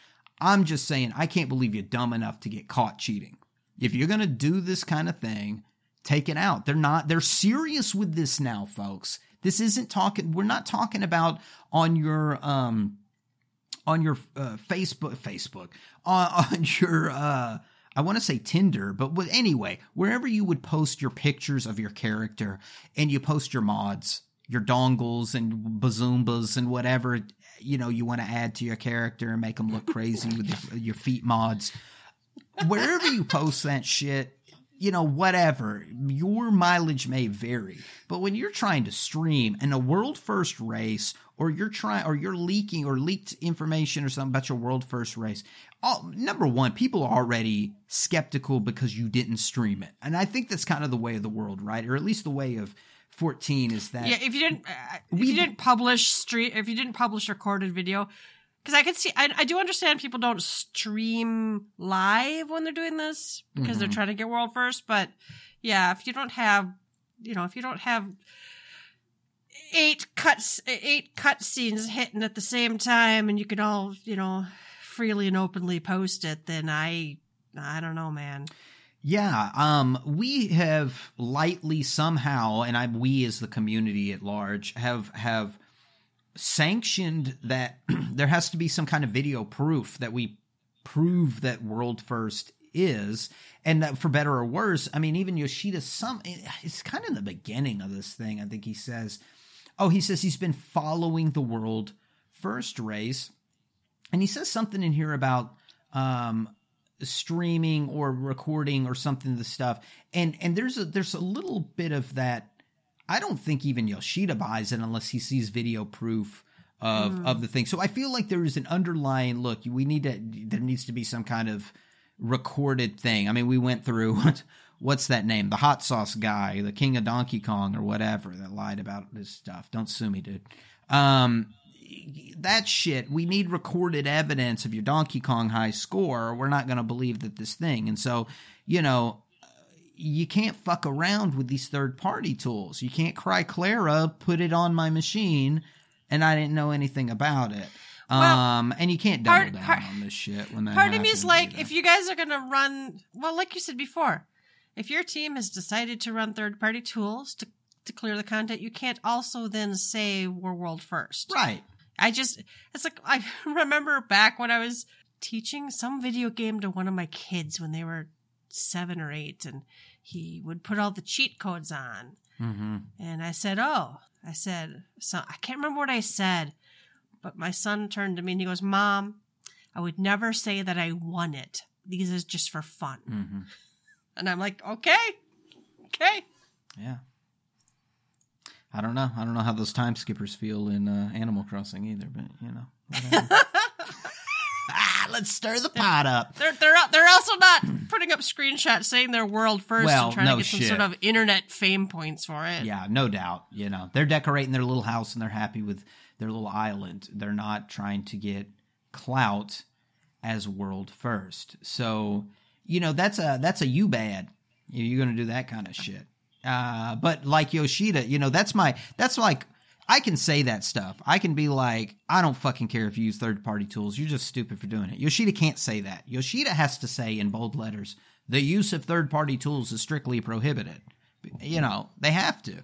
I'm just saying I can't believe you're dumb enough to get caught cheating. If you're going to do this kind of thing, take it out. They're not they're serious with this now, folks. This isn't talking. We're not talking about on your um on your uh, Facebook Facebook on, on your uh I want to say Tinder, but anyway, wherever you would post your pictures of your character and you post your mods, your dongles and bazoombas and whatever you know you want to add to your character and make them look crazy with your, your feet mods. Wherever you post that shit, you know, whatever, your mileage may vary. But when you're trying to stream in a world first race, or you're trying, or you're leaking or leaked information or something about your world first race, all, number one, people are already skeptical because you didn't stream it. And I think that's kind of the way of the world, right? Or at least the way of 14 is that. Yeah, if you didn't, uh, if you didn't publish street, if you didn't publish recorded video, because I can see, I, I do understand people don't stream live when they're doing this because they're trying to get world first. But yeah, if you don't have, you know, if you don't have eight cuts, eight cut scenes hitting at the same time, and you can all, you know, freely and openly post it, then I, I don't know, man. Yeah, um, we have lightly somehow, and I we as the community at large have have sanctioned that there has to be some kind of video proof that we prove that world first is, and that for better or worse. I mean, even Yoshida, some it's kind of the beginning of this thing. I think he says, "Oh, he says he's been following the world first race," and he says something in here about um streaming or recording or something the stuff. And and there's a there's a little bit of that. I don't think even yoshida buys it unless he sees video proof of Hmm. of the thing. So i feel like there is an underlying look we need to there needs to be some kind of recorded thing. I mean we went through what what's that name? The hot sauce guy the king of donkey kong or whatever that lied about this stuff. Don't sue me dude. Um that shit, we need recorded evidence of your Donkey Kong high score, or we're not going to believe that this thing. And so, you know, you can't fuck around with these third party tools. You can't cry Clara, put it on my machine, and I didn't know anything about it. Well, um, and you can't double part- down part- on this shit when that Part of me is like, either. if you guys are going to run, well, like you said before, if your team has decided to run third party tools to, to clear the content, you can't also then say we're world first. right, I just, it's like, I remember back when I was teaching some video game to one of my kids when they were seven or eight, and he would put all the cheat codes on. mm-hmm. And I said, Oh, I said, so I can't remember what I said, but my son turned to me and he goes, Mom, I would never say that I won it. These is just for fun. Mm-hmm. And I'm like, Okay, okay. yeah. I don't know. I don't know how those time skippers feel in uh, Animal Crossing either, but you know. ah, let's stir the pot up. They're they're they're also not putting up screenshots saying they're world first Well, and trying no to get some shit. sort of internet fame points for it. Yeah, no doubt. You know, they're decorating their little house and they're happy with their little island. They're not trying to get clout as world first. So, you know, that's a that's a you bad. You're going to do that kind of shit. Uh, but like Yoshida, you know, that's my that's like I can say that stuff. I can be like, I don't fucking care if you use third party tools. You're just stupid for doing it. Yoshida can't say that. Yoshida has to say in bold letters, the use of third party tools is strictly prohibited. You know, they have to.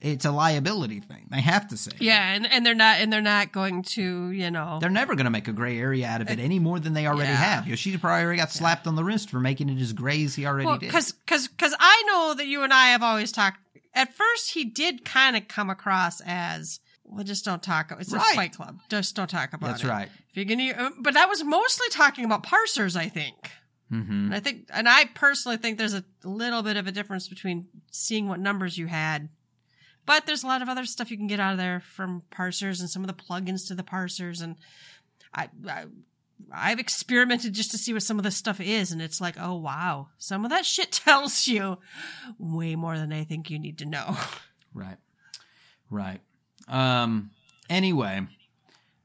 It's a liability thing. They have to say. Yeah, and, and they're not and they're not going to, you know They're never going to make a gray area out of it any more than they already Yeah. have. Yoshida probably already got slapped on the wrist for making it as gray as he already did. because because because I know that you and I have always talked. At first, he did kind of come across as well. Just don't talk. About it's a Fight Club. Just don't talk about That's it. That's right. If you're gonna, uh, but that was mostly talking about parsers, I think. hmm I think, and I personally think there's a little bit of a difference between seeing what numbers you had, but there's a lot of other stuff you can get out of there from parsers and some of the plugins to the parsers. And I, I I've experimented just to see what some of this stuff is, and it's like, oh wow, some of that shit tells you way more than I think you need to know. Right. Right. Um anyway,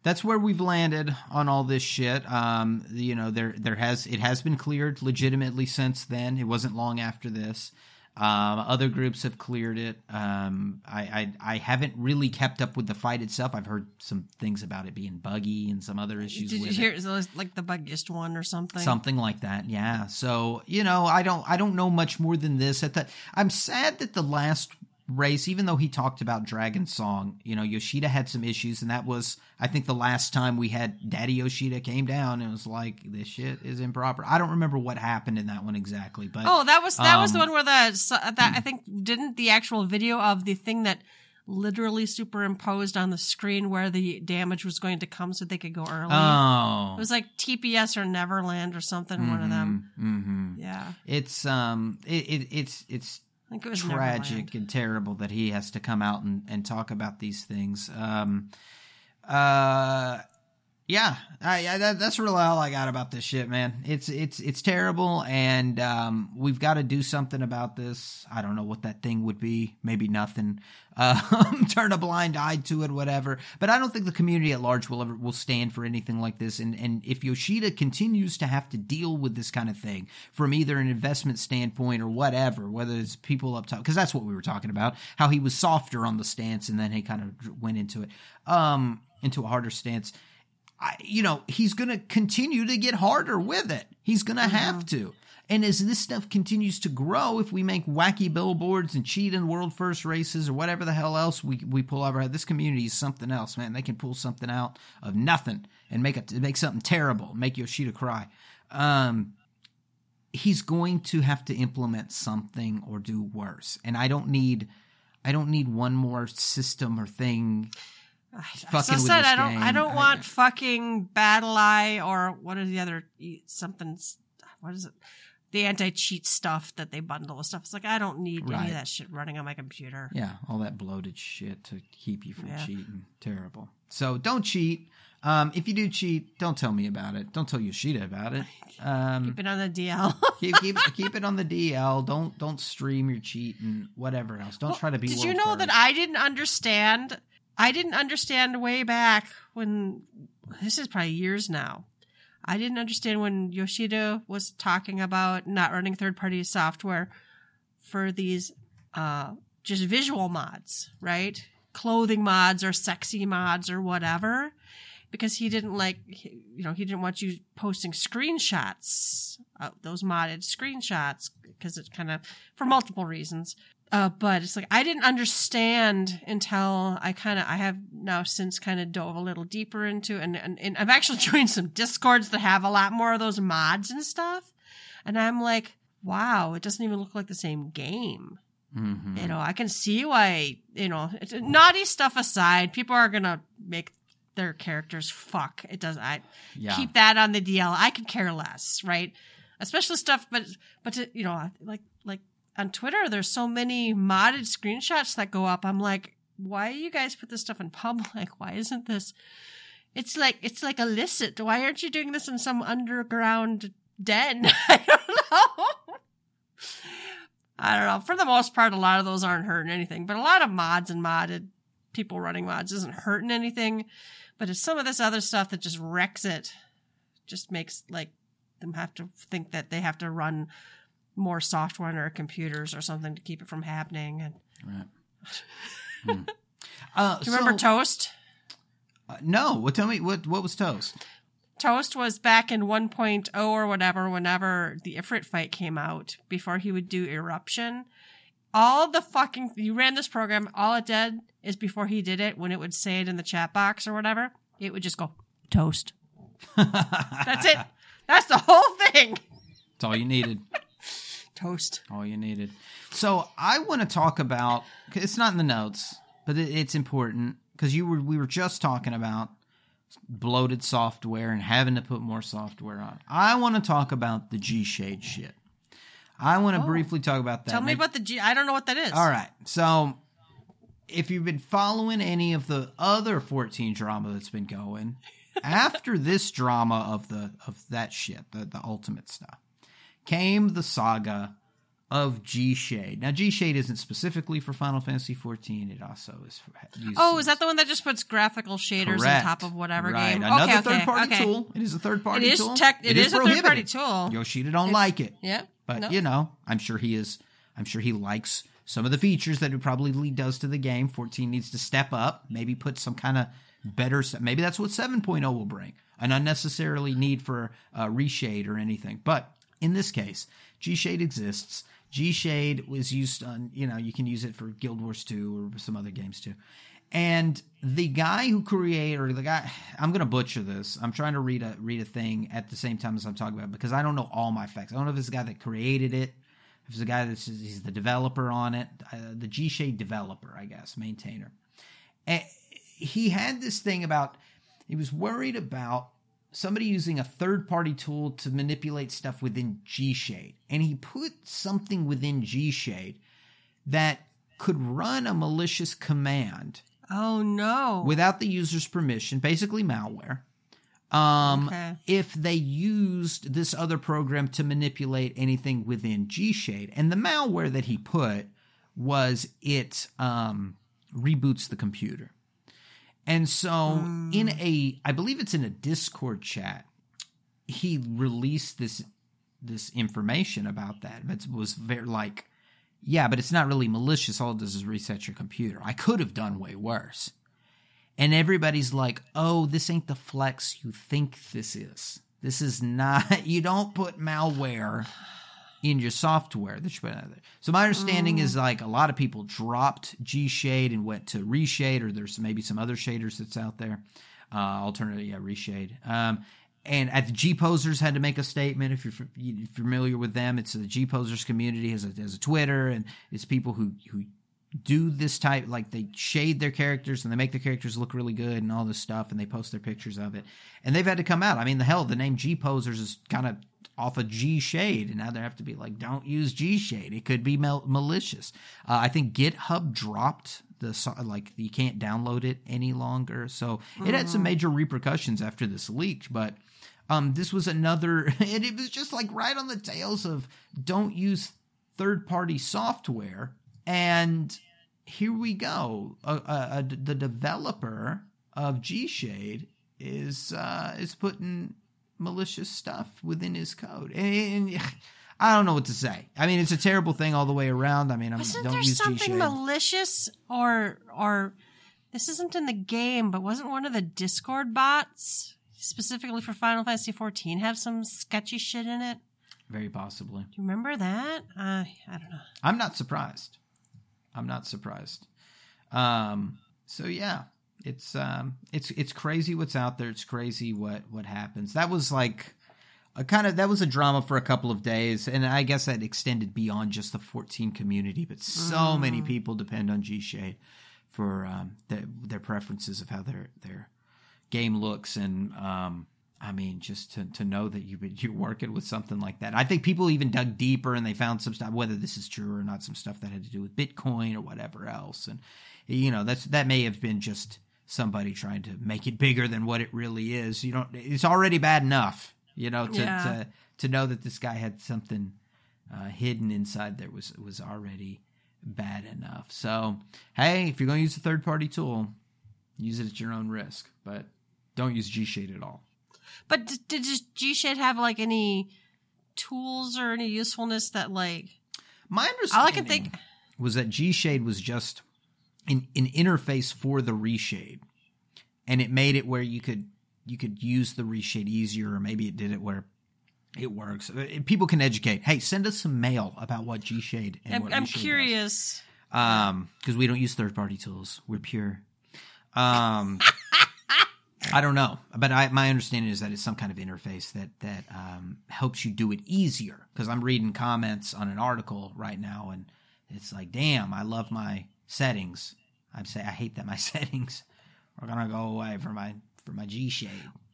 that's where we've landed on all this shit. Um you know, there there has it has been cleared legitimately since then. It wasn't long after this. Um, other groups have cleared it. Um, I, I I haven't really kept up with the fight itself. I've heard some things about it being buggy and some other issues. Did you hear it like the buggiest one or something? something like that yeah so you know i don't i don't know much more than this at the i'm sad that the last race, even though he talked about Dragon Song, you know, Yoshida had some issues, and that was, I think, the last time we had Daddy Yoshida came down and was like, "This shit is improper." I don't remember what happened in that one exactly, but Oh, that was that was the Um, one where the that I think didn't the actual video of the thing that literally superimposed on the screen where the damage was going to come so they could go early. oh, it was like TPS or Neverland or something. One of them. hmm Yeah, It's um, it, it it's it's think it was tragic Neverland. and terrible that he has to come out and, and talk about these things. Um, uh, yeah, I, I, that, that's really all I got about this shit, man. It's it's it's terrible, and um, we've got to do something about this. I don't know what that thing would be. Maybe nothing. Um, turn a blind eye to it, whatever. But I don't think the community at large will ever will stand for anything like this. And and if Yoshida continues to have to deal with this kind of thing from either an investment standpoint or whatever, whether it's people up top, because that's what we were talking about, how he was softer on the stance and then he kind of went into it, um, into a harder stance. I, you know, he's going to continue to get harder with it. He's going to have to. And as this stuff continues to grow, if we make wacky billboards and cheat in world first races or whatever the hell else we, we pull out of our head, this community is something else, man. They can pull something out of nothing and make it make something terrible, make Yoshida cry. Um, he's going to have to implement something or do worse. And I don't need, I don't need one more system or thing I so this I don't. I don't I- want fucking BattlEye or what are the other something? What is it? The anti-cheat stuff that they bundle with stuff. It's like I don't need any of that shit running on my computer. Yeah, all that bloated shit to keep you from Yeah. cheating. Terrible. So don't cheat. Um, if you do cheat, don't tell me about it. Don't tell Yoshida about it. Um, Keep it on the DL. keep keep keep it on the DL. Don't don't stream your cheat and whatever else. Don't try to be. Did you know that. I didn't understand? I didn't understand way back when this is probably years now. I didn't understand when Yoshida was talking about not running third party software for these uh, just visual mods, right? Clothing mods or sexy mods or whatever. Because he didn't like, you know, he didn't want you posting screenshots, uh, those modded screenshots, because it's kind of for multiple reasons. Uh, but it's like I didn't understand until I kind of I have now since kind of dove a little deeper into and, and and I've actually joined some discords that have a lot more of those mods and stuff, and I'm like, wow, it doesn't even look like the same game. Mhm. You know, I can see why. You know, it's, naughty stuff aside, people are gonna make their characters fuck. It does. I Yeah. keep that on the DL. I could care less, right? Especially stuff, but but to, you know, like on Twitter, there's so many modded screenshots that go up. I'm like, why do you guys put this stuff in public? Why isn't this? It's like it's like illicit. Why aren't you doing this in some underground den? I don't know. I don't know. For the most part, a lot of those aren't hurting anything, but a lot of mods and modded people running mods isn't hurting anything. But it's some of this other stuff that just wrecks it. Just makes like them have to think that they have to run more software on their computers or something to keep it from happening. And Right. Hmm. Uh, do you remember so- Toast? uh, no. Well, Tell me what? What was toast? Toast was back in 1.0 or whatever, whenever the Ifrit fight came out, before he would do Eruption. All the fucking, you ran this program, all it did is before he did it, when it would say it in the chat box or whatever, it would just go, Toast. That's it. That's the whole thing. That's all you needed. Toast. All you needed. So I want to talk about. It's not in the notes, but it, it's important because you were we were just talking about bloated software and having to put more software on. I want to talk about the G Shade shit. I want to Oh. briefly talk about that. Tell me Maybe- about the G. I don't know what that is. All right. So if you've been following any of the other 14 drama that's been going, after this drama of the of that shit, the, the ultimate stuff, came the saga of G Shade. Now G Shade isn't specifically for Final Fantasy 14. It also is for Oh, is that the one that just puts graphical shaders Correct. on top of whatever right. game? Another okay, okay, third party okay. tool. It is a third party It is tool. tech- it is a third-party tool. Yoshida don't like it. Yeah. But No. you know, I'm sure he is. I'm sure he likes some of the features that it probably does to the game. 14 needs to step up, maybe put some kind of better. Maybe that's what 7.0 will bring. An unnecessarily need for uh, reshade or anything. But in this case, G Shade exists. G Shade was used on, you know, you can use it for Guild Wars 2 or some other games too. And the guy who created, or the guy, I'm going to butcher this. I'm trying to read a read a thing at the same time as I'm talking about it because I don't know all my facts. I don't know if it's the guy that created it, if it's the guy that's he's the developer on it, uh, the G Shade developer, I guess, maintainer. And he had this thing about he was worried about somebody using a third party tool to manipulate stuff within G Shade, and he put something within G Shade that could run a malicious command Oh no. without the user's permission, basically malware. Um, Okay. if they used this other program to manipulate anything within G Shade, and the malware that he put was it um, reboots the computer. And so, in hmm. a, I believe it's in a Discord chat, he released this this information about that. It was very like, yeah, but it's not really malicious. All it does is reset your computer. I could have done way worse. And everybody's like, oh, this ain't the flex you think this is. This is not, you don't put malware in your software that you put out there. So my understanding is like a lot of people dropped G Shade and went to Reshade, or there's maybe some other shaders that's out there. Uh, alternative, yeah, Reshade. Um, and at the G Posers had to make a statement. If you're f- familiar with them, it's the G Posers community has a, has a Twitter, and it's people who who do this type like they shade their characters and they make their characters look really good and all this stuff and they post their pictures of it. And they've had to come out. I mean the hell the name g posers is kind of off of g shade and now they have to be like don't use g shade. It could be mal- malicious. Uh, i think github dropped the like you can't download it any longer. So it had some major repercussions after this leaked but um, this was another, and it was just like right on the tails of don't use third party software. And here we go. Uh, uh, the developer of G Shade is uh, is putting malicious stuff within his code, and, and I don't know what to say. I mean, it's a terrible thing all the way around. I mean, I'm, Wasn't don't there use something Shade. malicious or or this isn't in the game, but wasn't one of the Discord bots specifically for Final Fantasy XIV have some sketchy shit in it? Very possibly. Do you remember that? Uh, I don't know. I'm not surprised. I'm not surprised. Um, so yeah, it's um, it's it's crazy what's out there. It's crazy what what happens. That was like a kind of that was a drama for a couple of days, and I guess that extended beyond just the 14 community. But so many people depend on G Shade for um, their, their preferences of how their their game looks and um I mean just to to know that you you're working with something like that. I think people even dug deeper and they found some stuff whether this is true or not some stuff that had to do with Bitcoin or whatever else and you know that's that may have been just somebody trying to make it bigger than what it really is. You don't it's already bad enough, you know, to Yeah. to to know that this guy had something uh, hidden inside there was was already bad enough. So, hey, if you're going to use a third party tool, use it at your own risk, but don't use G Shade at all. But did G Shade have like any tools or any usefulness that like My understanding all I can think? was that G Shade was just an, an interface for the reshade, and it made it where you could you could use the reshade easier, or maybe it did it where it works. Uh, People can educate. Hey, send us some mail about what G Shade and I'm, what I'm Reshade does. curious. um because we don't use third party tools we're pure um i don't know but I, my understanding is that it's some kind of interface that that um helps you do it easier because i'm reading comments on an article right now and it's like damn i love my settings. I'd say i hate that my settings are gonna go away for my for my g shade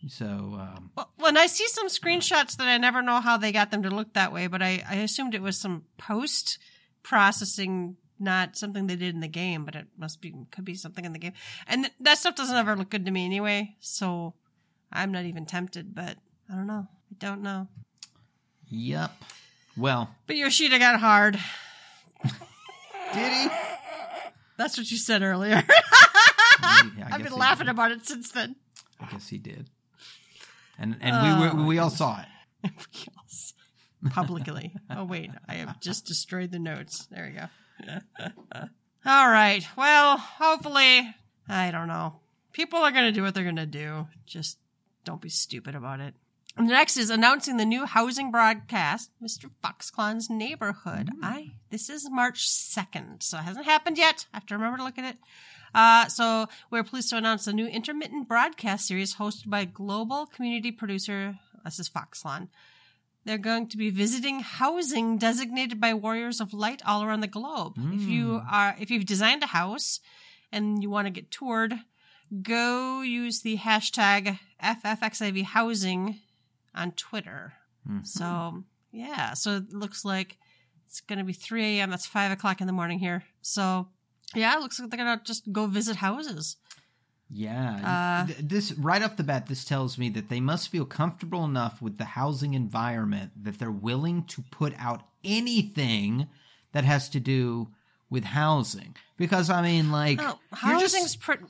so um Well, when I see some screenshots that I never know how they got them to look that way, but I, I assumed it was some post processing, not something they did in the game, but it must be, could be something in the game. And th- that stuff doesn't ever look good to me anyway, so I'm not even tempted, but I don't know. I don't know. yep well But Yoshida got hard. did he That's what you said earlier. I I've been laughing did. about it since then. I guess he did. And and we Oh, were, we all saw it. Publicly. oh, wait. I have just destroyed the notes. There we go. All right. Well, hopefully, I don't know. People are going to do what they're going to do. Just don't be stupid about it. And the next is announcing the new housing broadcast, Mr. Foxclown's Neighborhood. I this is March second, so it hasn't happened yet. I have to remember to look at it. Uh, so we're pleased to announce a new intermittent broadcast series hosted by global community producer. This is Foxlawn. They're going to be visiting housing designated by warriors of light all around the globe. If you hmm. are, if you've designed a house and you want to get toured, go use the hashtag FFXIV housing on Twitter. Mm-hmm. So yeah, so it looks like it's going to be 3 a.m. That's 5 o'clock in the morning here. So yeah, it looks like they're going to just go visit houses. Yeah. Uh, this right off the bat, this tells me that they must feel comfortable enough with the housing environment that they're willing to put out anything that has to do with housing. Because I mean, like, Oh, housing's pretty.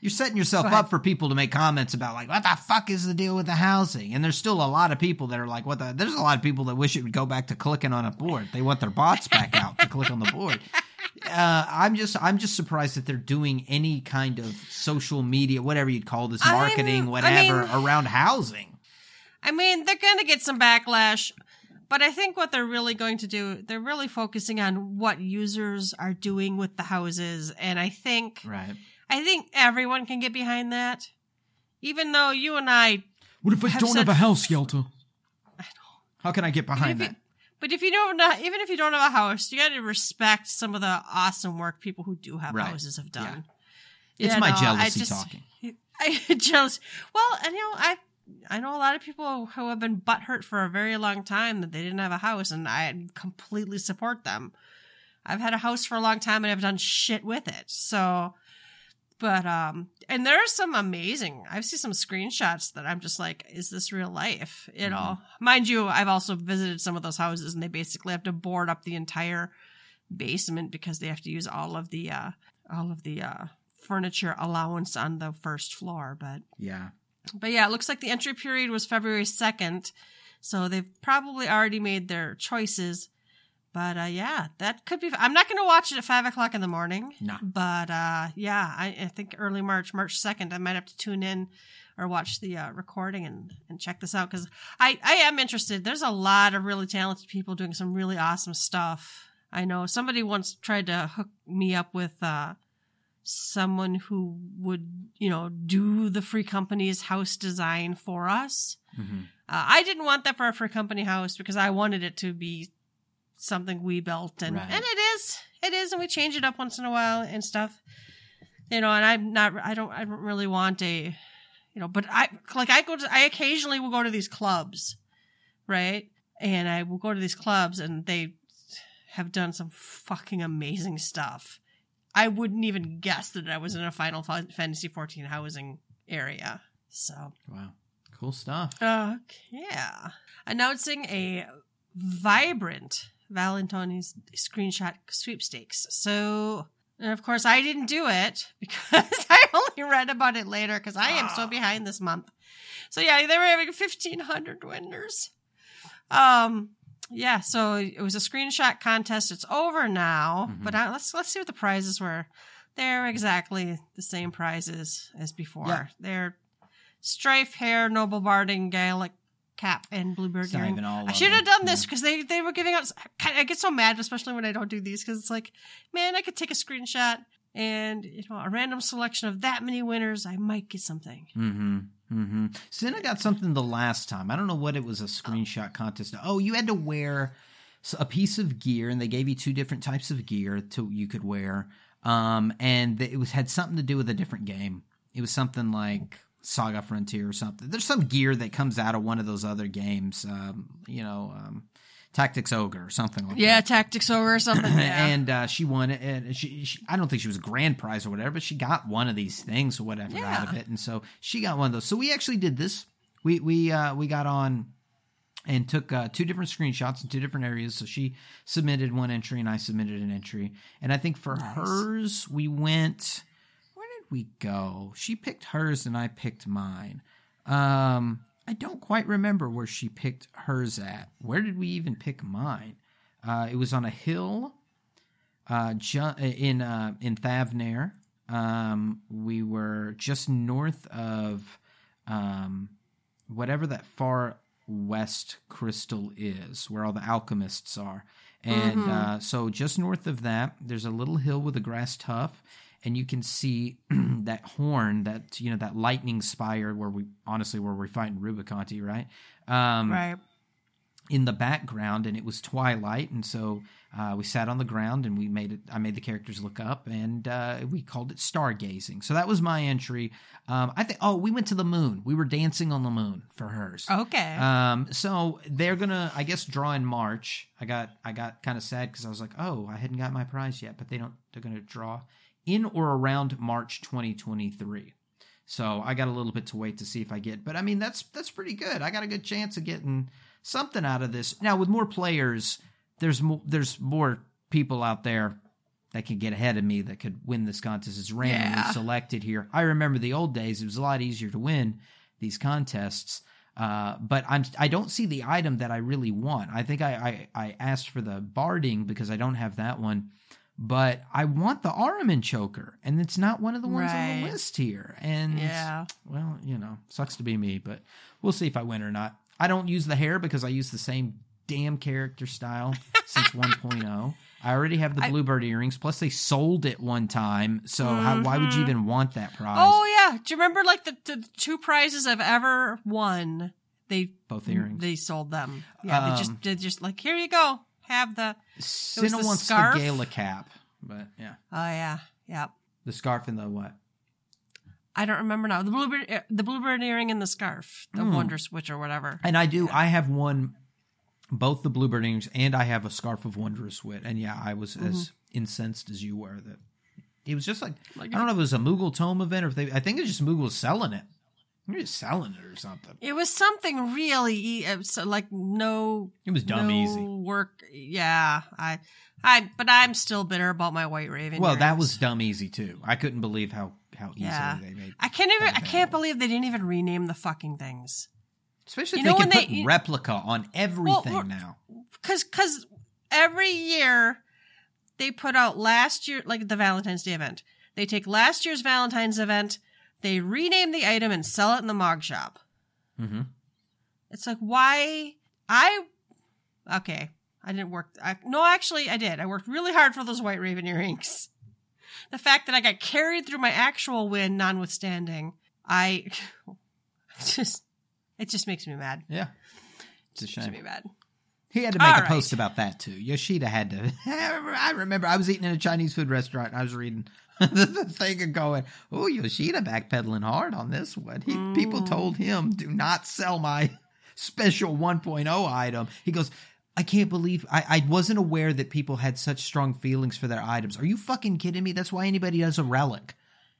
you're setting yourself up for people to make comments about like what the fuck is the deal with the housing and there's still a lot of people that are like what the there's a lot of people that wish it would go back to clicking on a board they want their bots back out to click on the board uh, i'm just i'm just surprised that they're doing any kind of social media whatever you'd call this I'm- marketing I whatever mean- around housing I mean, they're going to get some backlash, but I think what they're really going to do, they're really focusing on what users are doing with the houses, and I think right I think everyone can get behind that. Even though you and I What if I don't said- have a house, Yelta? how can i get behind if you- that But if you don't, know, even if you don't have a house, you got to respect some of the awesome work people who do have Right. houses have done. it's Yeah, my no, I jealousy just- talking I jealous. Well, and you know, I I know a lot of people who have been butthurt for a very long time that they didn't have a house, and I completely support them. I've had a house for a long time and I've done shit with it. So, but um, and there are some amazing. I've seen some screenshots that I'm just like, is this real life? You know, mind you, I've also visited some of those houses, and they basically have to board up the entire basement because they have to use all of the uh all of the uh furniture allowance on the first floor. But yeah but yeah, it looks like the entry period was February 2nd. So they've probably already made their choices. But uh, yeah, that could be. I'm not going to watch it at 5 o'clock in the morning. No. But uh, yeah, I, I think early March, March 2nd, I might have to tune in or watch the uh, recording and, and check this out because I, I am interested. There's a lot of really talented people doing some really awesome stuff. I know somebody once tried to hook me up with uh, someone who would, you know, do the free company's house design for us. hmm Uh, I didn't want that for a free company house because I wanted it to be something we built, and Right. and it is, it is, and we change it up once in a while and stuff. You know, and I'm not, I don't, I don't really want a, you know, but I like I go to, I occasionally will go to these clubs, right? And I will go to these clubs, and they have done some fucking amazing stuff. I wouldn't even guess that I was in a Final Fantasy 14 housing area. So, wow cool stuff uh, yeah. Announcing a vibrant Valentine's screenshot sweepstakes. So, and of course, I didn't do it because I only read about it later because I am so behind this month. So, yeah, they were having 1,500 winners. Um, yeah, so it was a screenshot contest. It's over now, Mhm. but uh, let's let's see what the prizes were. They're exactly the same prizes as before. Yeah. They're strife hair, noble barding, Gaelic cap, and bluebird It's not even all I should have done this because they they were giving out. I get so mad, especially when I don't do these, because it's like, man, I could take a screenshot and you know a random selection of that many winners, I might get something. Mm-hmm. Mm-hmm. So then I got something the last time. I don't know what it was a screenshot contest. Oh, you had to wear a piece of gear, and they gave you two different types of gear to you could wear. Um, and it was had something to do with a different game. It was something like Saga Frontier or something. There's some gear that comes out of one of those other games. Um, you know, um, Tactics Ogre or something like that. Yeah, tactics Ogre or something. Yeah. and uh, she won it. And she, she, I don't think she was a grand prize or whatever, but she got one of these things or whatever out of it, and so she got one of those. So we actually did this. We we uh, we got on and took uh, two different screenshots in two different areas. So she submitted one entry, and I submitted an entry. And I think for Nice. hers, we went. We go? She picked hers, and I picked mine. Um, I don't quite remember where she picked hers at. Where did we even pick mine? Uh, it was on a hill uh, ju- in uh, in Thavnair. Um, we were just north of um, whatever that far West Crystal is, where all the alchemists are. And Mhm. uh, so just north of that, there's a little hill with a grass tuff, and you can see that horn, that you know, that lightning spire where we honestly where we're fighting Rubicante, right? Um, right. in the background and it was twilight and so uh, we sat on the ground and we made it i made the characters look up and uh, we called it stargazing so that was my entry um, i think oh we went to the moon we were dancing on the moon for hers Okay. um, so they're gonna i guess draw in march i got i got kind of sad because i was like oh i hadn't got my prize yet but they don't they're gonna draw in or around march 2023 so I got a little bit to wait to see if I get, but I mean that's that's pretty good. I got a good chance of getting something out of this. Now with more players, there's more there's more people out there that can get ahead of me that could win this contest. It's randomly Yeah. selected here. I remember the old days; it was a lot easier to win these contests. Uh, but I'm I don't see the item that I really want. I think I, I I asked for the barding because I don't have that one, but I want the Araman choker, and it's not one of the ones on the list here. And yeah. well, you know, sucks to be me, but we'll see if I win or not. I don't use the hair because I use the same damn character style since 1.0. I already have the I- bluebird earrings. Plus, they sold it one time. So how, why would you Mhm. even want that prize? Oh yeah. Do you remember like the, the two prizes I've ever won? They Both earrings. They sold them. Yeah. they Um, just they just like here you go. Have the. Cinna the wants scarf. the gala cap, but yeah, Oh yeah. Yeah. the scarf and the what? I don't remember now. The bluebird, eh, the bluebird earring, and the scarf, the Hmm. wonder switch or whatever. And I do. I have one, both the bluebird earrings, and I have a scarf of wondrous wit. And yeah, I was as incensed as you were that it was just like, Like I don't know if it was a Moogle Tome event or if they. I think it's just Moogle selling it. Just selling it or something. It was something really e- uh, like no. It was dumb no easy. Work. Yeah. I. I. But I'm still bitter about my white raven. Well, that was dumb easy too. I couldn't believe how how easily Yeah. they made. I can't even. I can't believe they didn't even rename the fucking things. Especially You if they can put they- replica on everything we're- now. Cause, cause every year they put out last year, like the Valentine's Day event. They take last year's Valentine's event, they rename the item and sell it in the Mog shop. hmm It's like why I okay. I didn't work. I, no, actually, I did. I worked really hard for those white raven earrings. The fact that I got carried through my actual win, notwithstanding, I just it just makes me mad. Yeah, it's a Makes shame. me mad. He had to make All a right. post about that too. Yoshida had to. I remember I was eating in a Chinese food restaurant. And I was reading the thing of going, "Oh, Yoshida backpedaling hard on this one." He, People Mm. told him, "Do not sell my special 1.0 item." He goes. I can't believe I, I wasn't aware that people had such strong feelings for their items. Are you fucking kidding me? That's why anybody does a relic.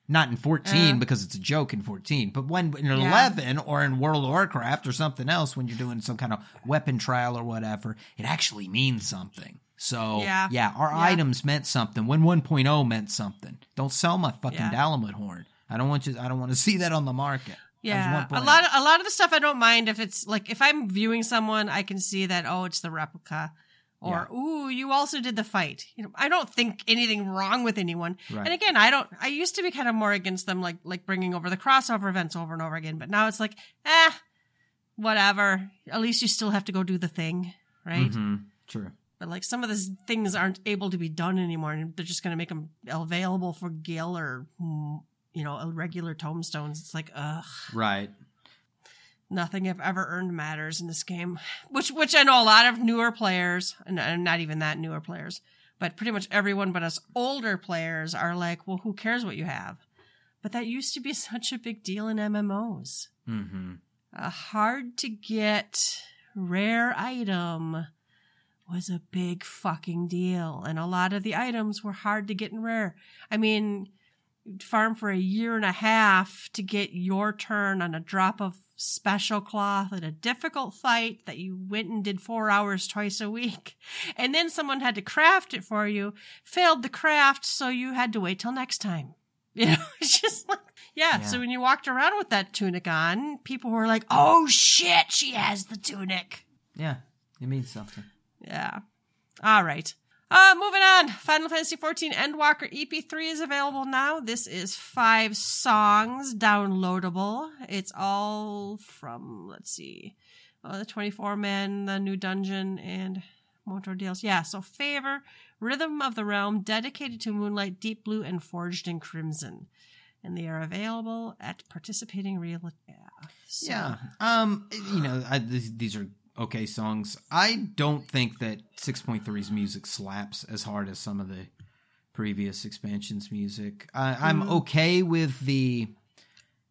Not in 14 Uh. because it's a joke in 14, but when in Yeah. 11 or in World of Warcraft or something else when you're doing some kind of weapon trial or whatever, it actually means something. So, Yeah. our Yeah. items meant something when 1.0 meant something. Don't sell my fucking Yeah. Dalamud horn. I don't want you I don't want to see that on the market. Yeah, a lot of a lot of the stuff I don't mind if it's like if I'm viewing someone, I can see that oh, it's the replica, or ooh, you also did the fight. You know, I don't think anything wrong with anyone. Right. And again, I don't. I used to be kind of more against them, like like bringing over the crossover events over and over again. But now it's like, eh, whatever. At least you still have to go do the thing, right? Mhm. True. But like some of these things aren't able to be done anymore, and they're just going to make them available for Gil or mm, you know regular tomestones. It's like, ugh. Right. nothing I've ever earned matters in this game. Which which I know a lot of newer players, and not even that newer players, but pretty much everyone but us older players are like, well, who cares what you have? But that used to be such a big deal in MMOs. Mhm. A hard to get rare item was a big fucking deal, and a lot of the items were hard to get and rare. I mean, you'd farm for a year and a half to get your turn on a drop of special cloth in a difficult fight that you went and did four hours twice a week. And then someone had to craft it for you, failed the craft, so you had to wait till next time. You know, it's just like, yeah. Yeah. So when you walked around with that tunic on, people were like, oh shit, she has the tunic. Yeah. It means something. Yeah. All right. Uh, moving on. Final Fantasy XIV Endwalker EP3 is available now. This is five songs downloadable. It's all from, let's see, uh, the 24 men, the new dungeon, and Mount Ordeals. Yeah, so Favor, Rhythm of the Realm, dedicated to Moonlight, Deep Blue, and Forged in Crimson. And they are available at participating real. Yeah. So, Yeah. Um. You know, I, these, these are okay songs. I don't think that 6.3's music slaps as hard as some of the previous expansions music. I, I'm Mhm. okay with the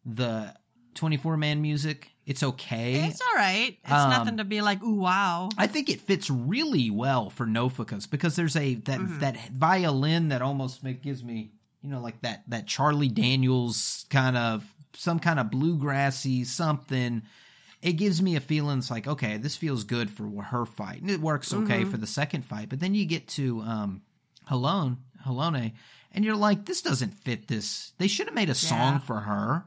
the 24 man music. It's okay. It's all right. It's Um, nothing to be like, ooh, wow. I think it fits really well for Nophica because there's a that Mhm. that violin that almost make, gives me you know like that that Charlie Daniels kind of some kind of bluegrassy something. It gives me a feeling it's like okay, this feels good for her fight, and it works okay Mhm. for the second fight. But then you get to um, Halone, Halone, and you're like, this doesn't fit this. They should have made a song for her,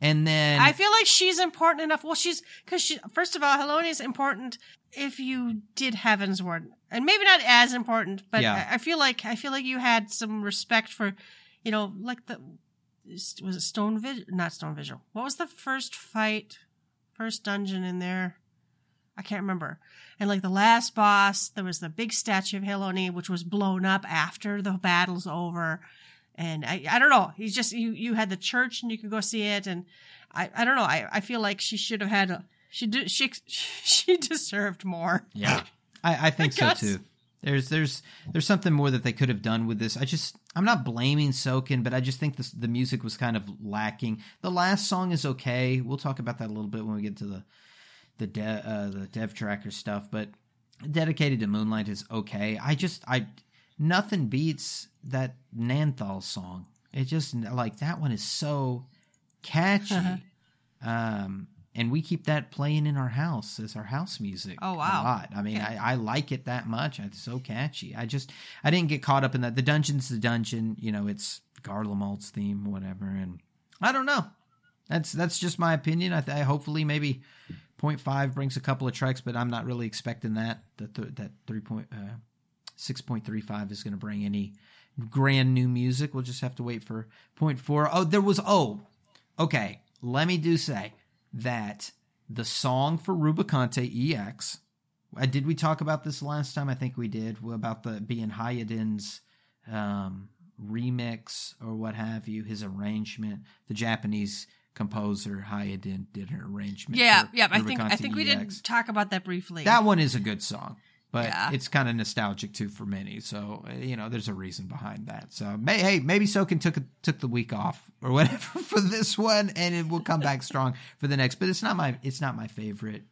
and then I feel like she's important enough. Well, she's because she first of all, Halone is important if you did Heavensward, and maybe not as important, but Yeah. I, feel like I feel like you had some respect for, you know, like the was it Stone Vision Not Stone Vigil. What was the first fight, first dungeon in there? I can't remember. And like the last boss, there was the big statue of Halone, which was blown up after the battle's over. And I, I don't know. He's just you. You had the church, and you could go see it. And I, I don't know. I, I feel like she should have had a. She did. She, she deserved more. Yeah, I, I think so too. There's there's there's something more that they could have done with this. I just I'm not blaming Soken, but I just think this, the music was kind of lacking. The last song is okay. We'll talk about that a little bit when we get to the the de, uh, the dev tracker stuff. But dedicated to Moonlight is okay. I just I nothing beats that Nald'thal song. It just like that one is so catchy. Uh-huh. Um, and we keep that playing in our house as our house music. Oh, A lot. I mean, Okay. I, I like it that much. It's so catchy. I just I didn't get caught up in that. The dungeon's the dungeon. You know, it's Garlemald's theme, whatever. And I don't know. That's that's just my opinion. I, th- I hopefully maybe 0.5 brings a couple of tracks, but I'm not really expecting that. That th- that three point uh, six point three five is going to bring any grand new music. We'll just have to wait for 0.4. Oh, there was oh, okay. Let me do say that the song for Rubicante EX. Uh, did we talk about this last time? I think we did about the being Hayadin's um, remix or what have you, his arrangement. The Japanese composer Hayadin did an arrangement. Yeah, yeah. I think I think we did talk about that briefly. That one is a good song, but Yeah. it's kind of nostalgic too for many. So you know, there's a reason behind that. So may, hey, maybe Soken took a, took the week off or whatever for this one, and it will come back strong for the next. But it's not my it's not my favorite.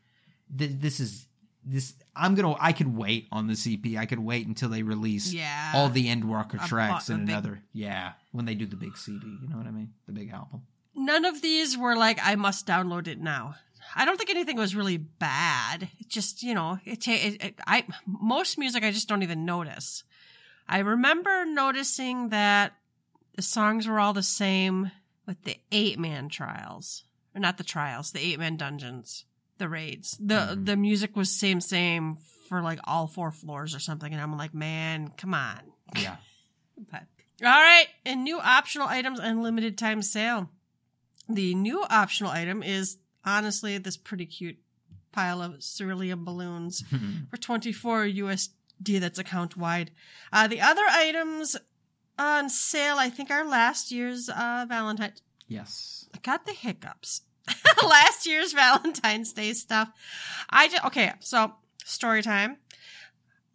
Th- This is this. I'm gonna. I could wait on the EP. I could wait until they release Yeah. all the Endwalker A tracks in big- another. Yeah, when they do the big CD. You know what I mean? The big album. None of these were like I must download it now. I don't think anything was really bad. It just you know it, it, it I most music I just don't even notice. I remember noticing that the songs were all the same with the eight man trials, or not the trials, the eight man dungeons, the raids. the Mhm. The music was same same for like all four floors or something, and I'm like, man, come on. Yeah. But all right, and new optional items and limited time sale. The new optional item is honestly this pretty cute pile of cerulean balloons for 24 USD. That's account wide. Uh, the other items on sale, I think, are last year's uh, Valentine. yes. I got the hiccups. last year's Valentine's Day stuff. I just okay. So story time.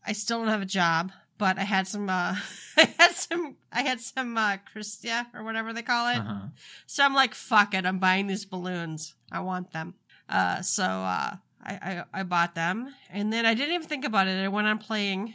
I still don't have a job, but I had some. uh I had some. I had some uh Christia or whatever they call it. Uh-huh. So I'm like, fuck it. I'm buying these balloons. I want them. Uh, so uh, I, I I bought them, and then I didn't even think about it. I went on playing.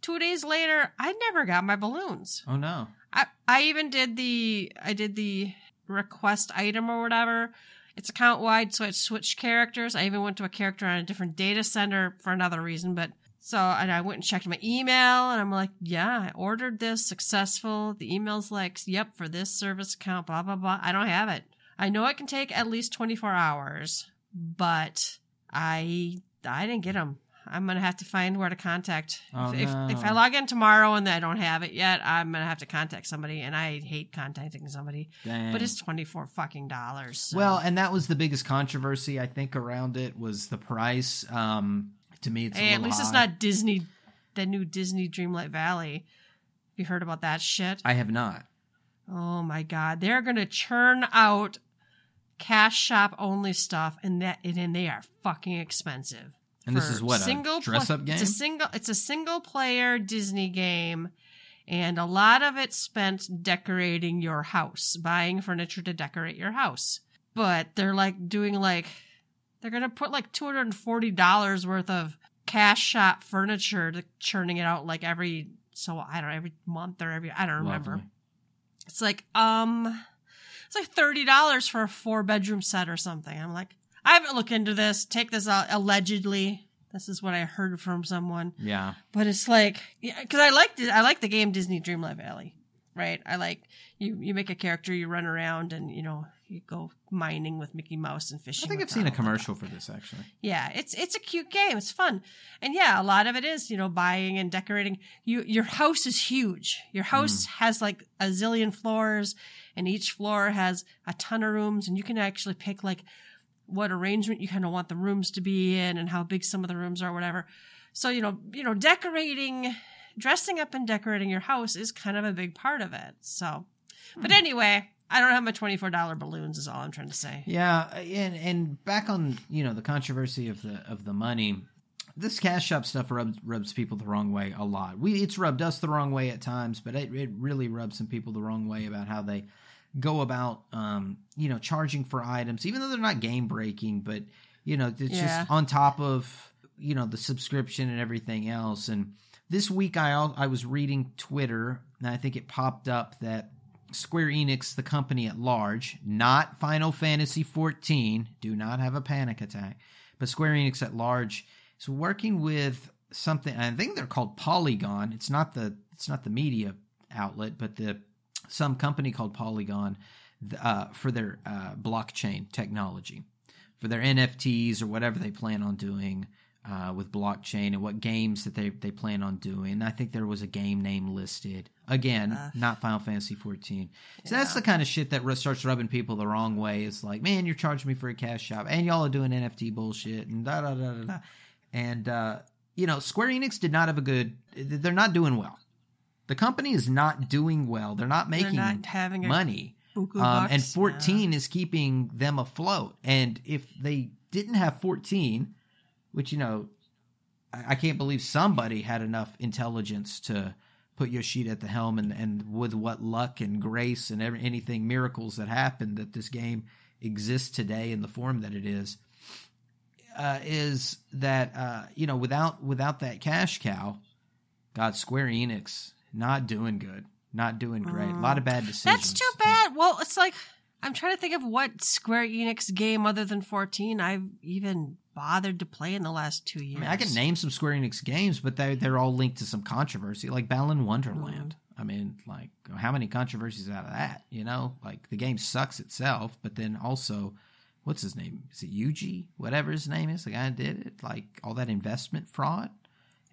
Two days later, I never got my balloons. Oh no. I I even did the I did the request item or whatever. It's account wide, so it switched characters. I even went to a character on a different data center for another reason, but so and I went and checked my email and I'm like, yeah, I ordered this successful. The email's like, yep, for this service account, blah blah blah. I don't have it. I know it can take at least 24 hours, but I I didn't get them. I'm gonna have to find where to contact. Oh, if, if, if I log in tomorrow and I don't have it yet, I'm gonna have to contact somebody, and I hate contacting somebody. Dang. But it's twenty four fucking dollars. so- Well, and that was the biggest controversy I think around it was the price. Um, to me, it's hey, at least it's not Disney, the new Disney Dreamlight Valley. You heard about that shit? I have not. Oh my god, they're gonna churn out cash shop only stuff, and that and they are fucking expensive. And this is what single a dress up game. It's a single. It's a single player Disney game, and a lot of it spent decorating your house, buying furniture to decorate your house. But they're like doing like they're gonna put like two hundred and forty dollars worth of cash shop furniture to churning it out like every so I don't know every month or every I don't remember. Lovely. It's like um, it's like thirty dollars for a four bedroom set or something. I'm like, I haven't looked into this. Take this out. Allegedly, this is what I heard from someone. Yeah. But it's like, yeah, because I like the, I like the game Disney Dreamlight Valley, right? I like you. You make a character, you run around, and you know you go mining with Mickey Mouse and fishing. I think I've seen a commercial for this actually. Yeah, it's it's a cute game. It's fun, and yeah, a lot of it is you know buying and decorating. You your house is huge. Your house mm. has like a zillion floors, and each floor has a ton of rooms, and you can actually pick like what arrangement you kind of want the rooms to be in, and how big some of the rooms are, whatever. So you know you know decorating, dressing up and decorating your house is kind of a big part of it. So, but hmm. anyway. I don't have my twenty-four dollar balloons. Is all I'm trying to say. Yeah, and and back on you know the controversy of the of the money, this cash shop stuff rubs rubs people the wrong way a lot. We it's rubbed us the wrong way at times, but it, it really rubs some people the wrong way about how they go about um you know charging for items, even though they're not game breaking, but you know it's Yeah. just on top of you know the subscription and everything else. And this week I I was reading Twitter and I think it popped up that Square Enix, the company at large, not Final Fantasy XIV, do not have a panic attack, but Square Enix at large is working with something. I think they're called Polygon. It's not the it's not the media outlet, but the some company called Polygon uh, for their uh, blockchain technology, for their NFTs or whatever they plan on doing. Uh, with blockchain and what games that they, they plan on doing. I think there was a game name listed. Again, not Final Fantasy 14. So that's the kind of shit that starts rubbing people the wrong way. It's like, man, you're charging me for a cash shop, and y'all are doing NFT bullshit, and da da da da da. And uh, you know, Square Enix did not have a good. They're not doing well. The company is not doing well. They're not making not having money. Um, and bucks, 14 is keeping them afloat. And if they didn't have 14, which you know, I, I can't believe somebody had enough intelligence to put Yoshida at the helm, and and with what luck and grace and every, anything miracles that happened that this game exists today in the form that it is. Uh, is that uh, you know without without that cash cow, God Square Enix not doing good, not doing great. A lot of bad decisions. That's too bad. Well, it's like I'm trying to think of what Square Enix game other than 14 I've even bothered to play in the last two years. I mean, I can name some Square Enix games, but they they're all linked to some controversy, like Balan Wonderland. Mm. I mean, like how many controversies out of that? You know, like the game sucks itself, but then also, what's his name? Is it Yuji? Whatever his name is, the guy that did it. Like all that investment fraud.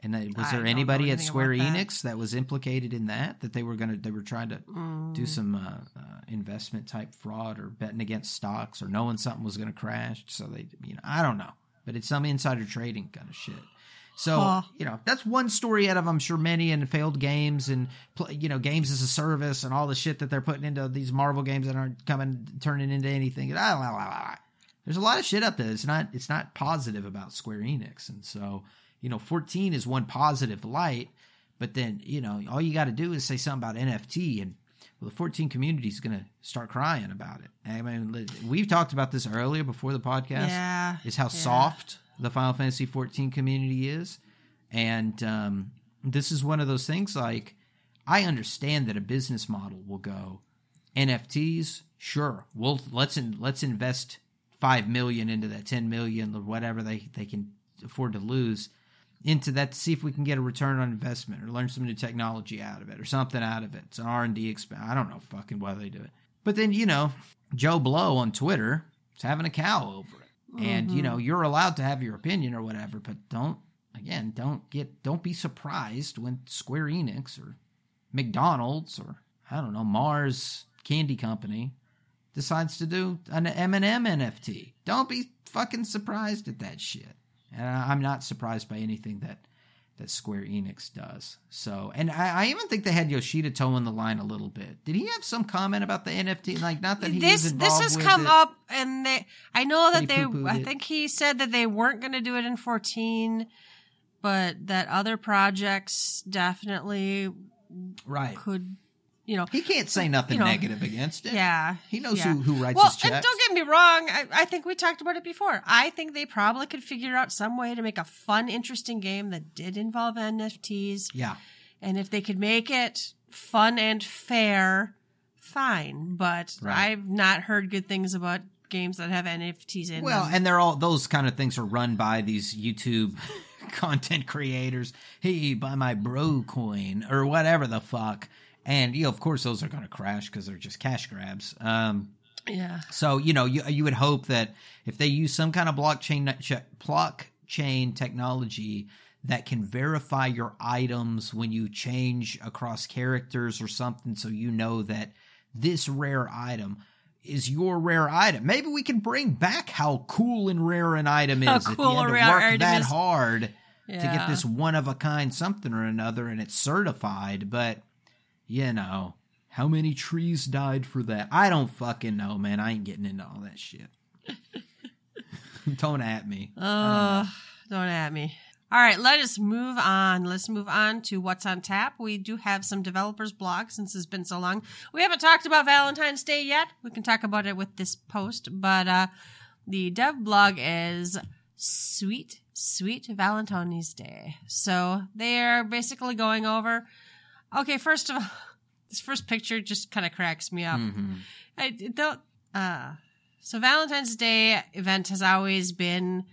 And that, was I there anybody at Square about that. Enix that was implicated in that? That they were gonna they were trying to Mm. do some uh, uh, investment type fraud or betting against stocks or knowing something was going to crash. So they, you know, I don't know, but it's some insider trading kind of shit. So Huh. you know, that's one story out of I'm sure many and failed games and you know games as a service and all the shit that they're putting into these Marvel games that aren't coming turning into anything. There's a lot of shit up there. It's not it's not positive about Square Enix, and so you know, 14 is one positive light. But then, you know, all you got to do is say something about NFT, and well, the 14 community is going to start crying about it. I mean, we've talked about this earlier before the podcast. Yeah, is how yeah. soft the Final Fantasy 14 community is, and um, this is one of those things. Like, I understand that a business model will go NFTs. Sure, we'll let's in, let's invest five million into that, ten million, or whatever they they can afford to lose into that to see if we can get a return on investment or learn some new technology out of it or something out of it. It's an R and D expense. I don't know fucking why they do it. But then you know, Joe Blow on Twitter is having a cow over it, and you know you're allowed to have your opinion or whatever, but don't again, don't get don't be surprised when Square Enix or McDonald's or I don't know Mars Candy Company decides to do an M&M NFT. Don't be fucking surprised at that shit. And I'm not surprised by anything that that Square Enix does. So, and I, I even think they had Yoshida toeing the line a little bit. Did he have some comment about the NFT? Like, not that he this this has come it. up, and they. I know that He they. I it. think he said that they weren't going to do it in fourteen, but that other projects definitely right? could. You know, He can't say nothing You know, negative against it. yeah. he knows yeah. who who writes Well, his and don't get me wrong. I, I think we talked about it before. I think they probably could figure out some way to make a fun, interesting game that did involve NFTs. yeah, And if they could make it fun and fair, fine. But Right. I've not heard good things about games that have NFTs in them. Well, them. and they're all those kind of things are run by these YouTube content creators. Hey, buy my bro coin or whatever the fuck. And you know, of course, those are going to crash because they're just cash grabs. Um, yeah. so you know, you you would hope that if they use some kind of blockchain blockchain technology that can verify your items when you change across characters or something, so you know that this rare item is your rare item. Maybe we can bring back how cool and rare an item is How if you cool had to rare work that is. hard to get this one of a kind something or another and it's certified. But you know, how many trees died for that? I don't fucking know, man. I ain't getting into all that shit. don't at me. Oh, don't at me. All right, let us move on. Let's move on to what's on tap. We do have some developers blog since it's been so long. We haven't talked about Valentine's Day yet. We can talk about it with this post, but uh the dev blog is sweet, sweet Valentine's Day. So they're basically going over. Okay, first of all, this first picture just kind of cracks me up. Mhm. I don't. Uh, so Valentine's Day event has always been.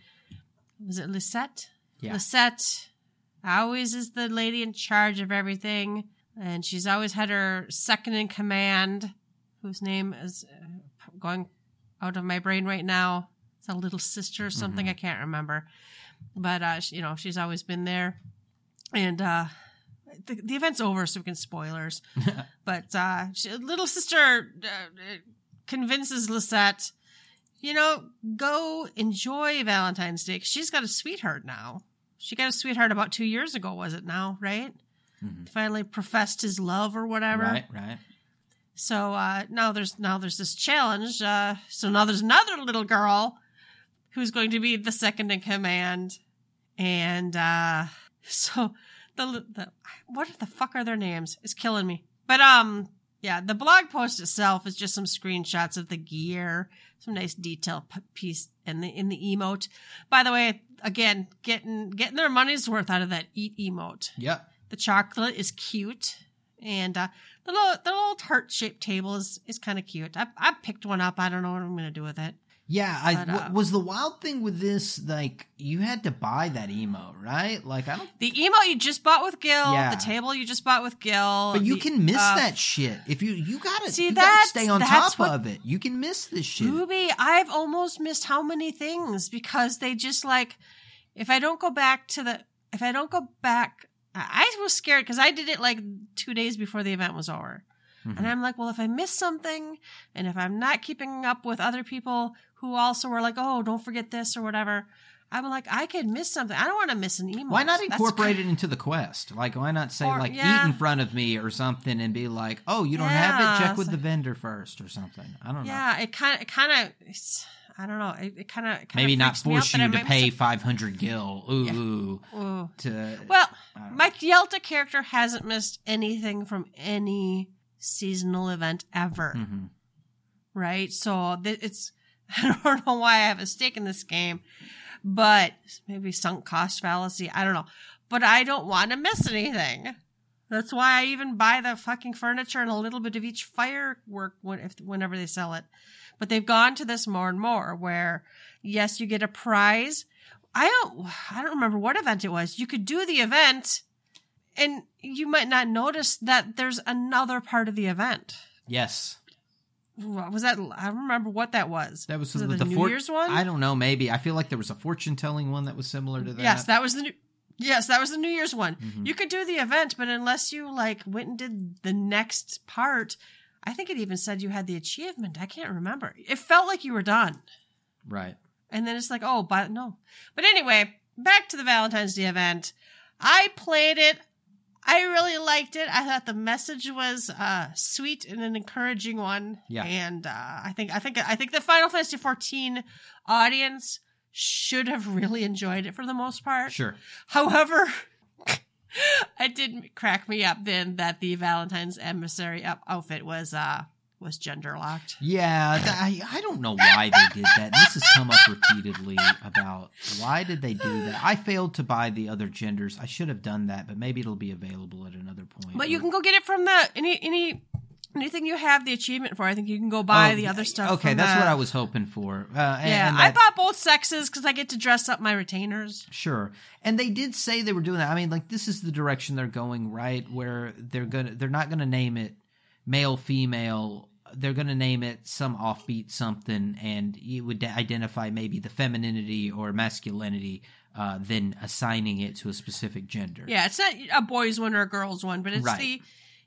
Was it Lisette? Yeah. Lisette always is the lady in charge of everything, and she's always had her second in command, whose name is uh, going out of my brain right now. It's a little sister or something. Mhm. I can't remember, but uh, you know she's always been there, and uh, the, the event's over, so we can spoilers. But uh, she, little sister uh, convinces Lisette, you know, go enjoy Valentine's Day she's got a sweetheart now. She got a sweetheart about two years ago, was it now, right? Mhm. Finally professed his love or whatever. Right, right. So uh, now there's now there's this challenge. Uh, so now there's another little girl who's going to be the second in command, and uh, so the the what the fuck are their names? It's killing me. But um, yeah, the blog post itself is just some screenshots of the gear, some nice detail p- piece in the in the emote. By the way, again, getting getting their money's worth out of that eat emote. Yeah, The chocolate is cute, and uh, the little the little heart shaped table is is kind of cute. I I picked one up. I don't know what I'm gonna do with it. Yeah, I But, uh, w- was the wild thing with this like you had to buy that emo, right? Like I don't The emo you just bought with Gil, Yeah. the table you just bought with Gil, but you the- can miss uh, that shit if you you gotta See, you stay on top what- of it. You can miss this shit. Ruby, I've almost missed how many things because they just like if I don't go back to the if I don't go back I I was scared because I did it like two days before the event was over. And I'm like, well, if I miss something and if I'm not keeping up with other people who also were like, oh, don't forget this or whatever, I'm like, I could miss something. I don't want to miss an email. Why not incorporate it into the quest? Like, why not say Or- like yeah. eat in front of me or something and be like, oh, you don't have it. Check with so- the vendor first or something. I don't know. Yeah, it kind of, it kind of, I don't know. It, it kind of, Maybe not out force you to pay five hundred gil. Ooh, a- Ooh. to Well, my don't know. Mike Yelta character hasn't missed anything from any seasonal event ever. Mhm. right? So th- it's I don't know why I have a stake in this game, but maybe sunk cost fallacy. I don't know, but I don't want to miss anything. That's why I even buy the fucking furniture and a little bit of each firework when, if, whenever they sell it. But they've gone to this more and more where, yes, you get a prize. I don't, I don't remember what event it was. You could do the event and you might not notice that there's another part of the event Yes, was that? I don't remember what that was. that was, Was the, the New for- Year's one? I don't know. Maybe I feel like there was a fortune telling one that was similar to that. yes, that was the new. Yes, that was the New Year's one. Mhm. You could do the event, but unless you like went and did the next part, I think it even said you had the achievement. I can't remember. It felt like you were done. Right. And then it's like, oh, but no. But anyway, back to the Valentine's Day event. I played it. I really liked it. I thought the message was uh, sweet and an encouraging one. Yeah. And uh, I think I think I think the Final Fantasy XIV audience should have really enjoyed it for the most part. Sure. However, it did crack me up then that the Valentine's emissary outfit was uh was gender locked. Yeah, th- I, I don't know why they did that. This has come up repeatedly about why did they do that. I failed to buy the other genders. I should have done that, but maybe it'll be available at another point. But you can go get it from the any any anything you have the achievement for. I think you can go buy Oh, the other stuff. Okay, that's the- what I was hoping for. Uh, and- Yeah, and I bought both sexes because I get to dress up my retainers. Sure. And they did say they were doing that. I mean, like this is the direction they're going, right? Where they're gonna they're not gonna name it male female. They're gonna name it some offbeat something, and it would identify maybe the femininity or masculinity, uh, then assigning it to a specific gender. Yeah, it's not a boys one or a girls one, but it's Right. the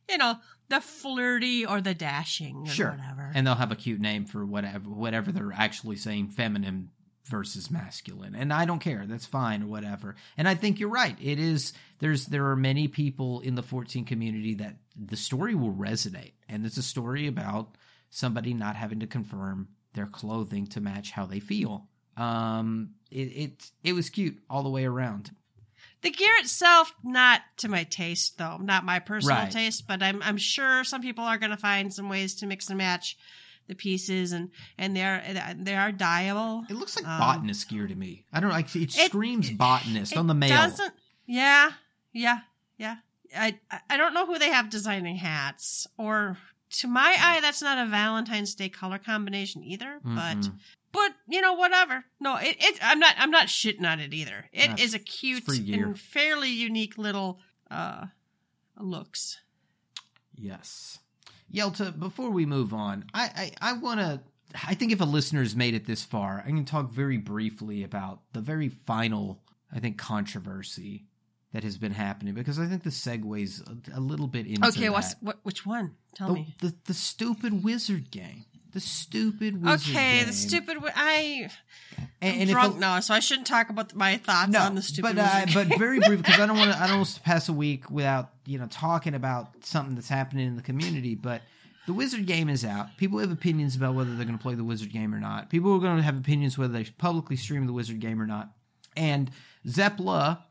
you know the flirty or the dashing or Sure. whatever. And they'll have a cute name for whatever whatever they're actually saying feminine versus masculine. And I don't care. That's fine or whatever. And I think you're right. It is there's there are many people in the 14 community that the story will resonate. And it's a story about somebody not having to confirm their clothing to match how they feel. Um it it, it was cute all the way around. The gear itself, not to my taste though, not my personal Right. taste, but I'm I'm sure some people are going to find some ways to mix and match the pieces, and and they are they are dyeable. It looks like Um, botanist gear to me. I don't know. Like, it, It- screams botanist It on the mail. Doesn't yeah yeah yeah. I I- don't know who they have designing hats, or to my eye, that's not a Valentine's Day color combination either. But Mm-mm. but you know whatever. No, it, it I'm not I'm not shitting on it either. It That's- is a cute and fairly unique little uh looks. Yes. Yelta, before we move on, I, I, I want to. I think if a listener's made it this far, I can talk very briefly about the very final, I think, controversy that has been happening because I think the segues a, a little bit into Okay, what's what? Which one? Tell the, me. the the stupid wizard game. The stupid wizard Okay, game. the stupid. I And, I'm and drunk a- now, so I shouldn't talk about my thoughts no, on the stupid. but uh, but very brief because I don't want to I don't want to pass a week without you know talking about something that's happening in the community. But the Wizard game is out. People have opinions about whether they're going to play the Wizard game or not. People are going to have opinions whether they publicly stream the Wizard game or not. And Zepla,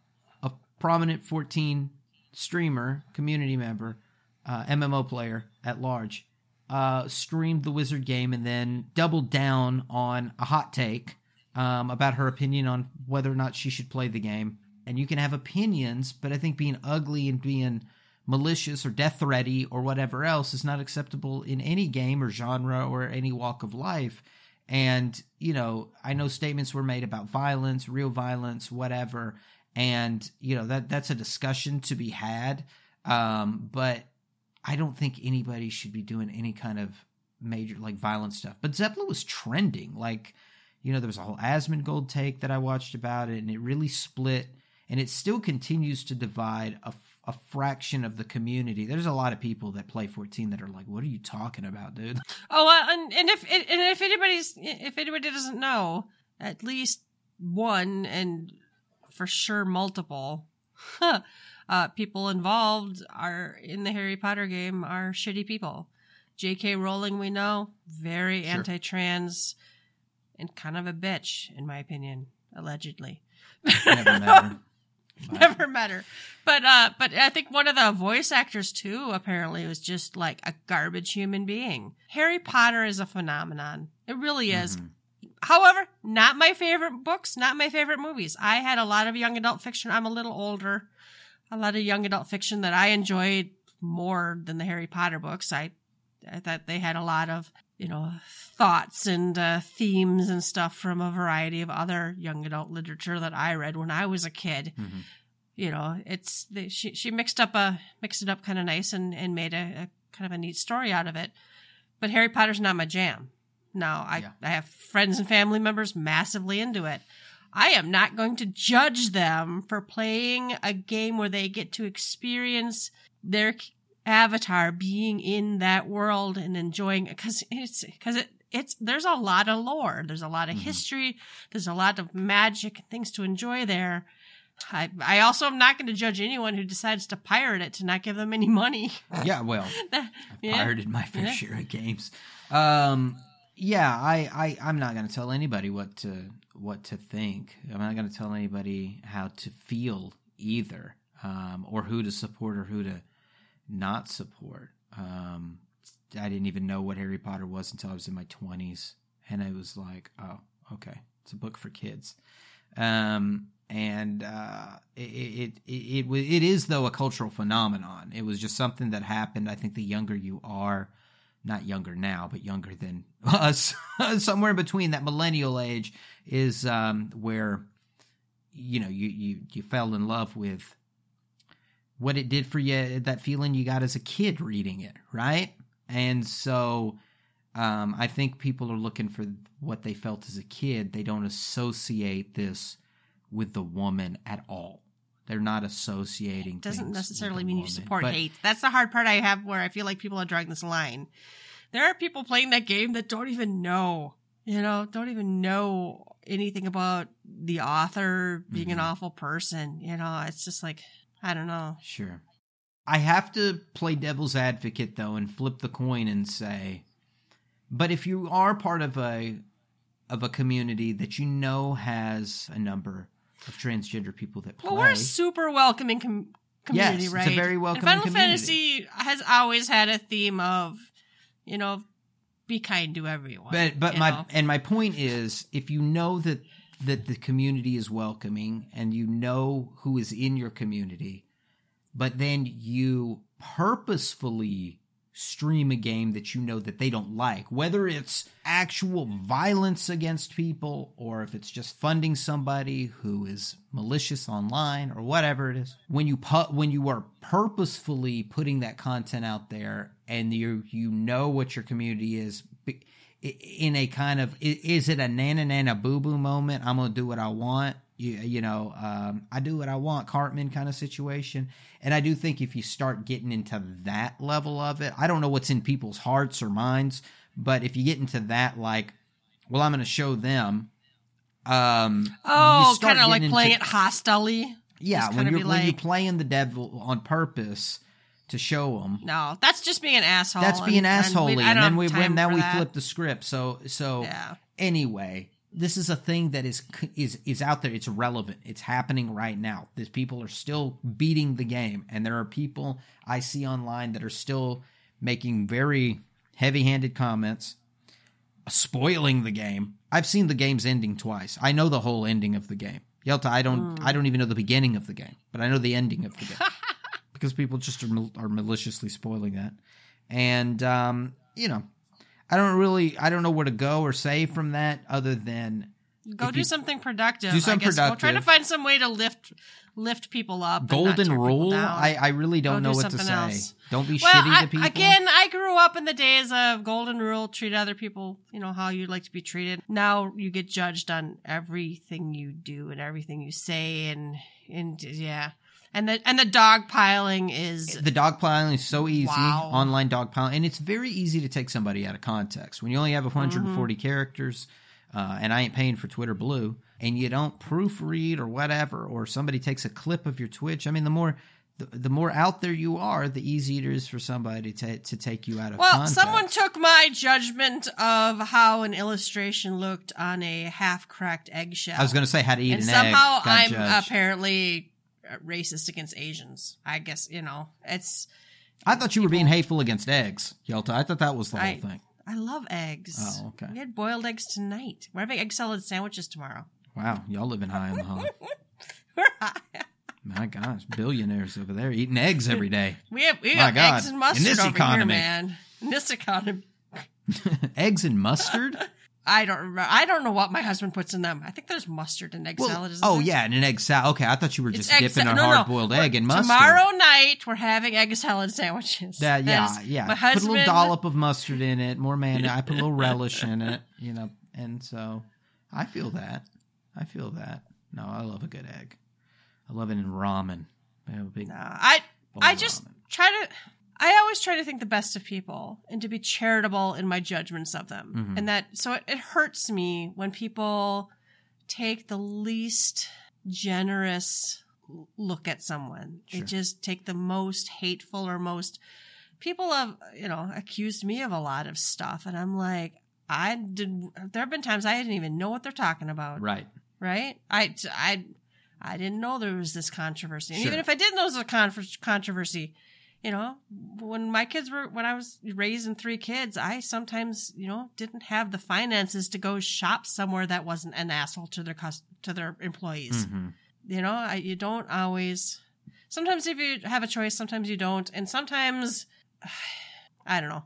prominent 14 streamer, community member, uh, MMO player at large, uh, streamed the Wizard game and then doubled down on a hot take um, about her opinion on whether or not she should play the game. And you can have opinions, but I think being ugly and being malicious or death threaty or whatever else is not acceptable in any game or genre or any walk of life. And, you know, I know statements were made about violence, real violence, whatever. And, you know, that that's a discussion to be had. Um, but I don't think anybody should be doing any kind of major like violent stuff. But Zepla was trending. Like, you know, there was a whole Asmongold take that I watched about it, and it really split, and it still continues to divide a, a fraction of the community. There's a lot of people that play 14 that are like, "What are you talking about, dude?" Oh, well, and, and if and if anybody's if anybody doesn't know, at least one and for sure multiple uh, people involved are in the Harry Potter game are shitty people. J.K. Rowling, we know, very Sure. anti-trans and kind of a bitch, in my opinion, allegedly. Never met her. But- Never met her, but uh, but I think one of the voice actors too apparently was just like a garbage human being. Harry Potter is a phenomenon. It really is. Mhm. However, not my favorite books, not my favorite movies. I had a lot of young adult fiction. I'm a little older. A lot of young adult fiction that I enjoyed more than the Harry Potter books. I, I thought they had a lot of, you know, thoughts and uh, themes and stuff from a variety of other young adult literature that I read when I was a kid. Mhm. You know, it's the, she she mixed up a mixed it up kind of nice and and made a, a kind of a neat story out of it. But Harry Potter's not my jam. No, I Yeah. I have friends and family members massively into it. I am not going to judge them for playing a game where they get to experience their avatar being in that world and enjoying it because it's because it it's there's a lot of lore there's a lot of Mhm. history there's a lot of magic and things to enjoy there i i also am not going to judge anyone who decides to pirate it to not give them any money Yeah, well, That- yeah. pirated my fair Yeah. share of games. Um, yeah, I, I, I'm not going to tell anybody what to what to think. I'm not going to tell anybody how to feel either, um, or who to support or who to not support. Um, I didn't even know what Harry Potter was until I was in my 20s, and I was like, oh, okay, it's a book for kids. Um, and uh, it, it it it it is though a cultural phenomenon. It was just something that happened. I think the younger you are, not younger now, but younger than us, somewhere in between that millennial age is um, where you know you you you fell in love with what it did for you, that feeling you got as a kid reading it, right? And so um, I think people are looking for what they felt as a kid. They don't associate this with the woman at all. They're not associating. doesn't things necessarily mean you support But- hate that's the hard part i have where i feel like people are drawing this line there are people playing that game that don't even know you know don't even know anything about the author being an Mhm. awful person you know it's just like i don't know Sure. I have to play devil's advocate though and flip the coin and say, but if you are part of a of a community that you know has a number of transgender people that play, Well, we're a super welcoming com- community, Yes, right? it's a very And welcoming Final community. Fantasy has always had a theme of, you know, be kind to everyone. but but my know? and my point is, if you know that that the community is welcoming and you know who is in your community, but then you purposefully stream a game that you know that they don't like, whether it's actual violence against people or if it's just funding somebody who is malicious online or whatever it is. When you pu- when you are purposefully putting that content out there and you you know what your community is in a kind of is it a nana nana boo boo moment? I'm gonna do what I want. You, you know, um, I do what I want, Cartman kind of situation. And I do think if you start getting into that level of it, I don't know what's in people's hearts or minds, but if you get into that, like, well, I'm going to show them. Um, oh, kind of like getting playing into- it hostily. Yeah, when you're be when you're playing the devil on purpose to show them. No, that's just being an asshole. That's being and- and we- and, then we when now we that. flip the script. So so Yeah. anyway, this is a thing that is is is out there. It's relevant. It's happening right now. These people are still beating the game, and there are people I see online that are still making very heavy-handed comments, spoiling the game. I've seen the game's ending twice. I know the whole ending of the game. Yelta, I don't. I don't even know the beginning of the game, but I know the ending of the game because people just are, mal- are maliciously spoiling that. And um, you know, I don't really, I don't know where to go or say from that other than Go do you- something productive. do something I guess. Go try to find some way to lift lift people up. golden rule. I, I really don't Go know do what to say. else. Don't be well, shitty I, to people. again, I grew up in the days of golden rule, treat other people, you know, how you'd like to be treated. Now you get judged on everything you do and everything you say, and and yeah, and the and the dog piling is the dog piling is so easy. Wow. Online dogpiling, and it's very easy to take somebody out of context when you only have 140 Mm-hmm. characters. Uh, and I ain't paying for Twitter Blue, and you don't proofread or whatever, or somebody takes a clip of your Twitch. I mean, the more the, the more out there you are, the easier it is for somebody to to take you out of Well, context. someone took my judgment of how an illustration looked on a half-cracked eggshell. I was going to say how to eat and an somehow egg. got I'm judged. apparently racist against Asians. I guess you know it's. I thought you were being hateful against eggs, Yelta. I thought that was the whole I- thing. I love eggs. Oh, okay. We had boiled eggs tonight. We're having egg salad sandwiches tomorrow. Wow, y'all living high on the hog. My gosh, billionaires over there eating eggs every day. we have we have eggs and mustard In this economy. here, man. In this economy, eggs and mustard? I don't remember. I don't know what my husband puts in them. I think there's mustard and egg Well, salad. Oh there? yeah, and an egg salad. Okay, I thought you were just dipping sa- a no, no. hard boiled egg in mustard. Tomorrow night we're having egg salad sandwiches. That, yeah, That yeah. My Put a little dollop of mustard in it, more mayonnaise. I put a little relish in it, you know, and so I feel that. I feel that. No, I love a good egg. I love it in ramen. I No, I I just ramen. try to. I always try to think the best of people and to be charitable in my judgments of them, Mhm. and that so it, it hurts me when people take the least generous look at someone. They just take the most hateful or most. People have you know accused me of a lot of stuff, and I'm like, I did. There have been times I didn't even know what they're talking about right. right? I, I, I didn't know there was this controversy. And Sure. even if I did know there was a con- controversy, you know, when my kids were, when I was raising three kids, I sometimes, you know, didn't have the finances to go shop somewhere that wasn't an asshole to their cus- to their employees. Mhm. You know, I, you don't always. Sometimes if you have a choice, sometimes you don't, and sometimes, I don't know.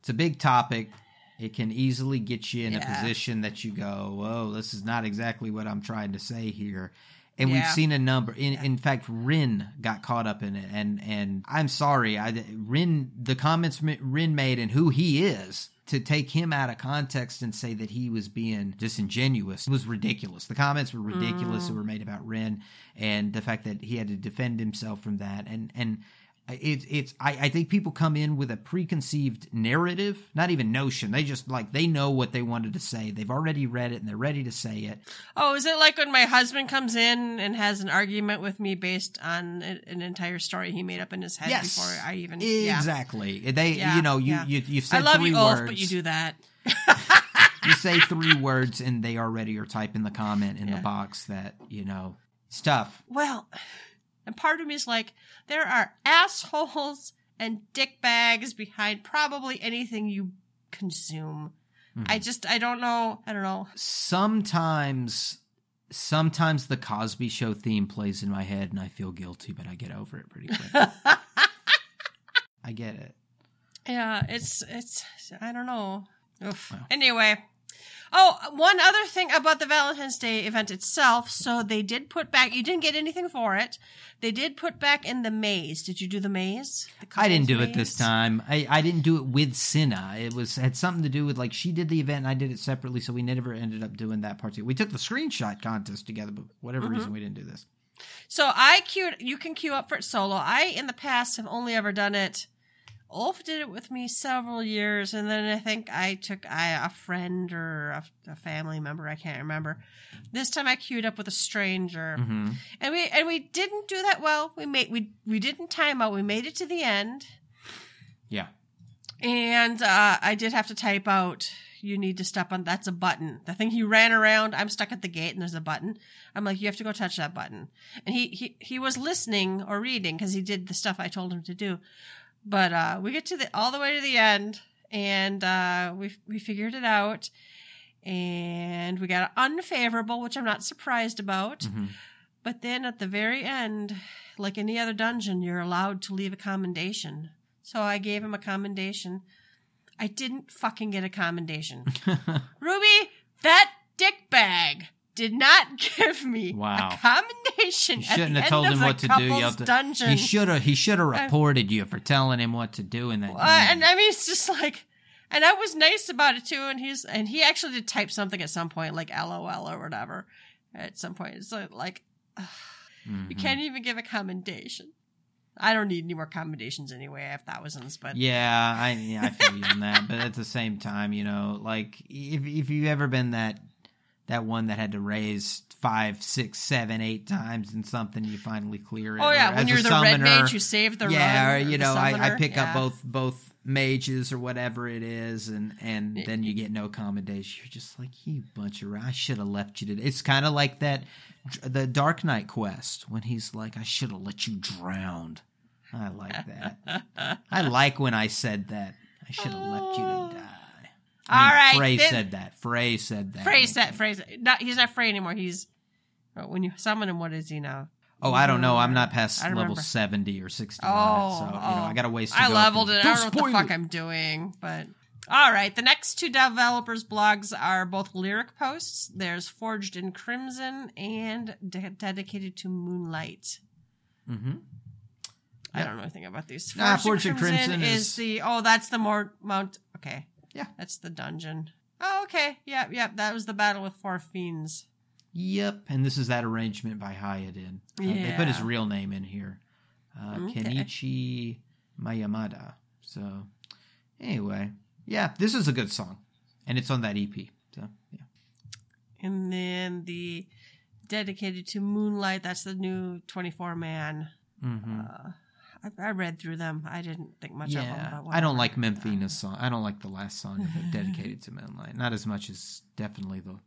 It's a big topic. It can easily get you in a position that you go, "Whoa, this is not exactly what I'm trying to say here." And we've seen a number. In Yeah. in fact, Rin got caught up in it, and and I'm sorry, I Rin the comments Rin made and who he is to take him out of context and say that he was being disingenuous was ridiculous. The comments were ridiculous Mm. that were made about Rin, and the fact that he had to defend himself from that, and and it's it's I, I think people come in with a preconceived narrative not even notion they just like they know what they wanted to say they've already read it and they're ready to say it Oh, is it like when my husband comes in and has an argument with me based on an entire story he made up in his head yes before I even yeah. exactly they Yeah, you know you, yeah. you you've I love three you, words Ulf, but you do that. you say three words and they already are typing the comment in Yeah. the box that you know stuff. Well, and part of me is like, there are assholes and dickbags behind probably anything you consume. Hmm. I just, I don't know. I don't know. sometimes sometimes the cosby show theme plays in my head and i feel guilty but i get over it pretty quick i get it Yeah, it's it's I don't know. Wow. Anyway. Oh, one other thing about the Valentine's Day event itself. So they did put back. You didn't get anything for it. They did put back in the maze. Did you do the maze? The I didn't do it this time. I, I didn't do it with Cinna. It was had something to do with like she did the event and I did it separately, so we never ended up doing that part. We took the screenshot contest together, but whatever Mm-hmm. reason we didn't do this. So I queued. You can queue up for it solo. I in the past have only ever done it. Ulf did it with me several years, and then I think I took I, a friend or a, a family member. I can't remember. This time I queued up with a stranger, hmm and we and we didn't do that well. We made we we didn't time out. We made it to the end, Yeah. and uh, I did have to type out. You need to step on. That's a button. The thing he ran around. I'm stuck at the gate, and there's a button. I'm like, you have to go touch that button. And he he he was listening or reading because he did the stuff I told him to do. But uh, we get to the all the way to the end, and uh, we we figured it out, and we got unfavorable, which I'm not surprised about. hmm But then at the very end, like any other dungeon, you're allowed to leave a commendation. So I gave him a commendation. I didn't fucking get a commendation. Ruby, that dick bag did not give me Wow. a commendation. You shouldn't have told him what to do. You to, dungeon. he should have. He should have I- reported you for telling him what to do in that. Uh, and I mean, it's just like, and I was nice about it too. And he's, and he actually did type something at some point, like LOL or whatever. At some point, it's like, like ugh, you Mhm. can't even give a commendation. I don't need any more commendations anyway. I have thousands, but Yeah, I yeah, I feel you on that, but at the same time, you know, like if if you've ever been that that one that had to raise five, six, seven, eight times and something, you finally clear it. oh yeah, or when you're the red mage who saved the yeah, run, or, you know, I, I summoner, pick up both both mages or whatever it is, and and then you get no commendation. You're just like you bunch of. I should have left you to. It's kind of like that, the Dark Knight quest when he's like, I should have let you drown. I like that. I like when I said that. I should have left you to oh. die. Oh. All right, Frey then- said that. Frey said that. Frey said, Frey said, not, he's not Frey anymore. He's uh, when you summon him. What is he now? Oh, I don't know. I'm not past level remember. seventy or sixty. on Oh, it, so you know, oh. I got a ways to I go. leveled it. I Don't know what the fuck it. I'm doing, but all right. The next two developers' blogs are both lyric posts. There's Forged in Crimson and de- dedicated to Moonlight. Mhm. I Yeah. don't know anything about these. Nah, Forged, Forged in in Crimson, Crimson is, is- the oh, that's the more mount. Okay, Yeah. that's the dungeon. Oh, okay. Yep, yep. That was the battle with four fiends. Yep, and this is that arrangement by Hayadin. Uh, They put his real name in here, uh, Okay. Kenichi Maeyamada. So, anyway, yeah, this is a good song, and it's on that EP. So, yeah. And then the dedicated to Moonlight. That's the new 24 man. hmm Uh, I, I read through them. I didn't think much of them. yeah, I don't like Menphina's song. I don't like the last song of it, dedicated to Moonlight. Not as much as definitely the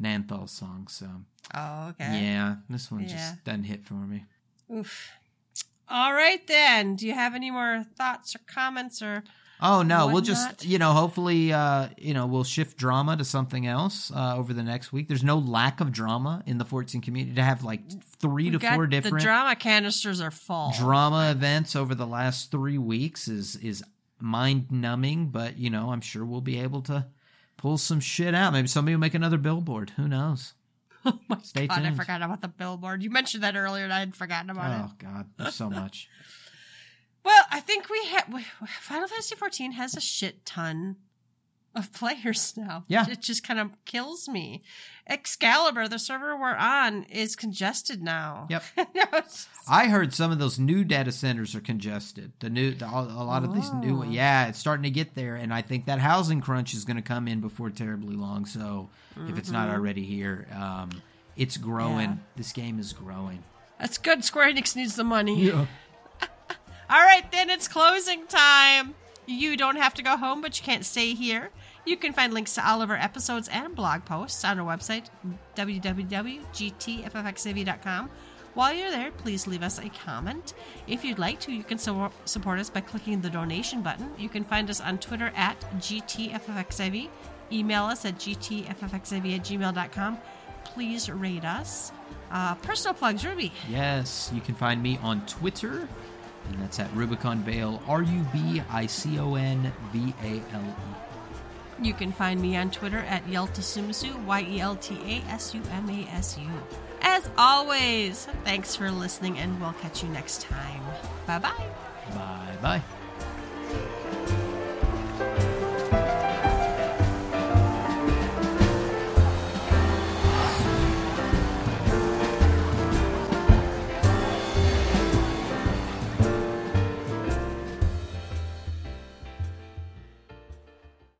Nald'thal song. So, Oh, okay. yeah, this one Yeah. just doesn't hit for me. Oof. All right then. Do you have any more thoughts or comments or? Oh no, we'll just you know hopefully uh you know we'll shift drama to something else uh over the next week. There's no lack of drama in the 14 community to have like 3 We to got- 4 The different drama canisters are full. drama events over the last 3 weeks is is mind numbing, but you know, I'm sure we'll be able to pull some shit out. Maybe somebody will make another billboard. Who knows? oh my Stay god! I forgot about the billboard. You mentioned that earlier, and I had forgotten about it. Oh god, so much. Well, I think we have Final Fantasy XIV has a shit ton of players now. Yeah. it just kind of kills me. Excalibur, the server we're on, is congested now. Yep. No, it's- I heard some of those new data centers are congested. The new, the, a lot of these new, Oh. yeah, it's starting to get there, and I think that housing crunch is going to come in before terribly long. So if it's not already here, um, it's growing. Mm-hmm. Yeah. This game is growing. That's good. Square Enix needs the money. All right, then it's closing time. You don't have to go home, but you can't stay here. You can find links to all of our episodes and blog posts on our website, www.gtffxiv.com. While you're there, please leave us a comment. If you'd like to, you can so- support us by clicking the donation button. You can find us on Twitter at GTFFXIV. Email us at gtffxiv at gmail.com. Please rate us. Uh, personal plugs, Ruby. Yes, you can find me on Twitter, and that's at Rubicon Vale, R U B I C O N V A L E. You can find me on Twitter at Yeltasumasu, Y E L T A S U M A S U. As always, thanks for listening, and we'll catch you next time. Bye bye. Bye bye.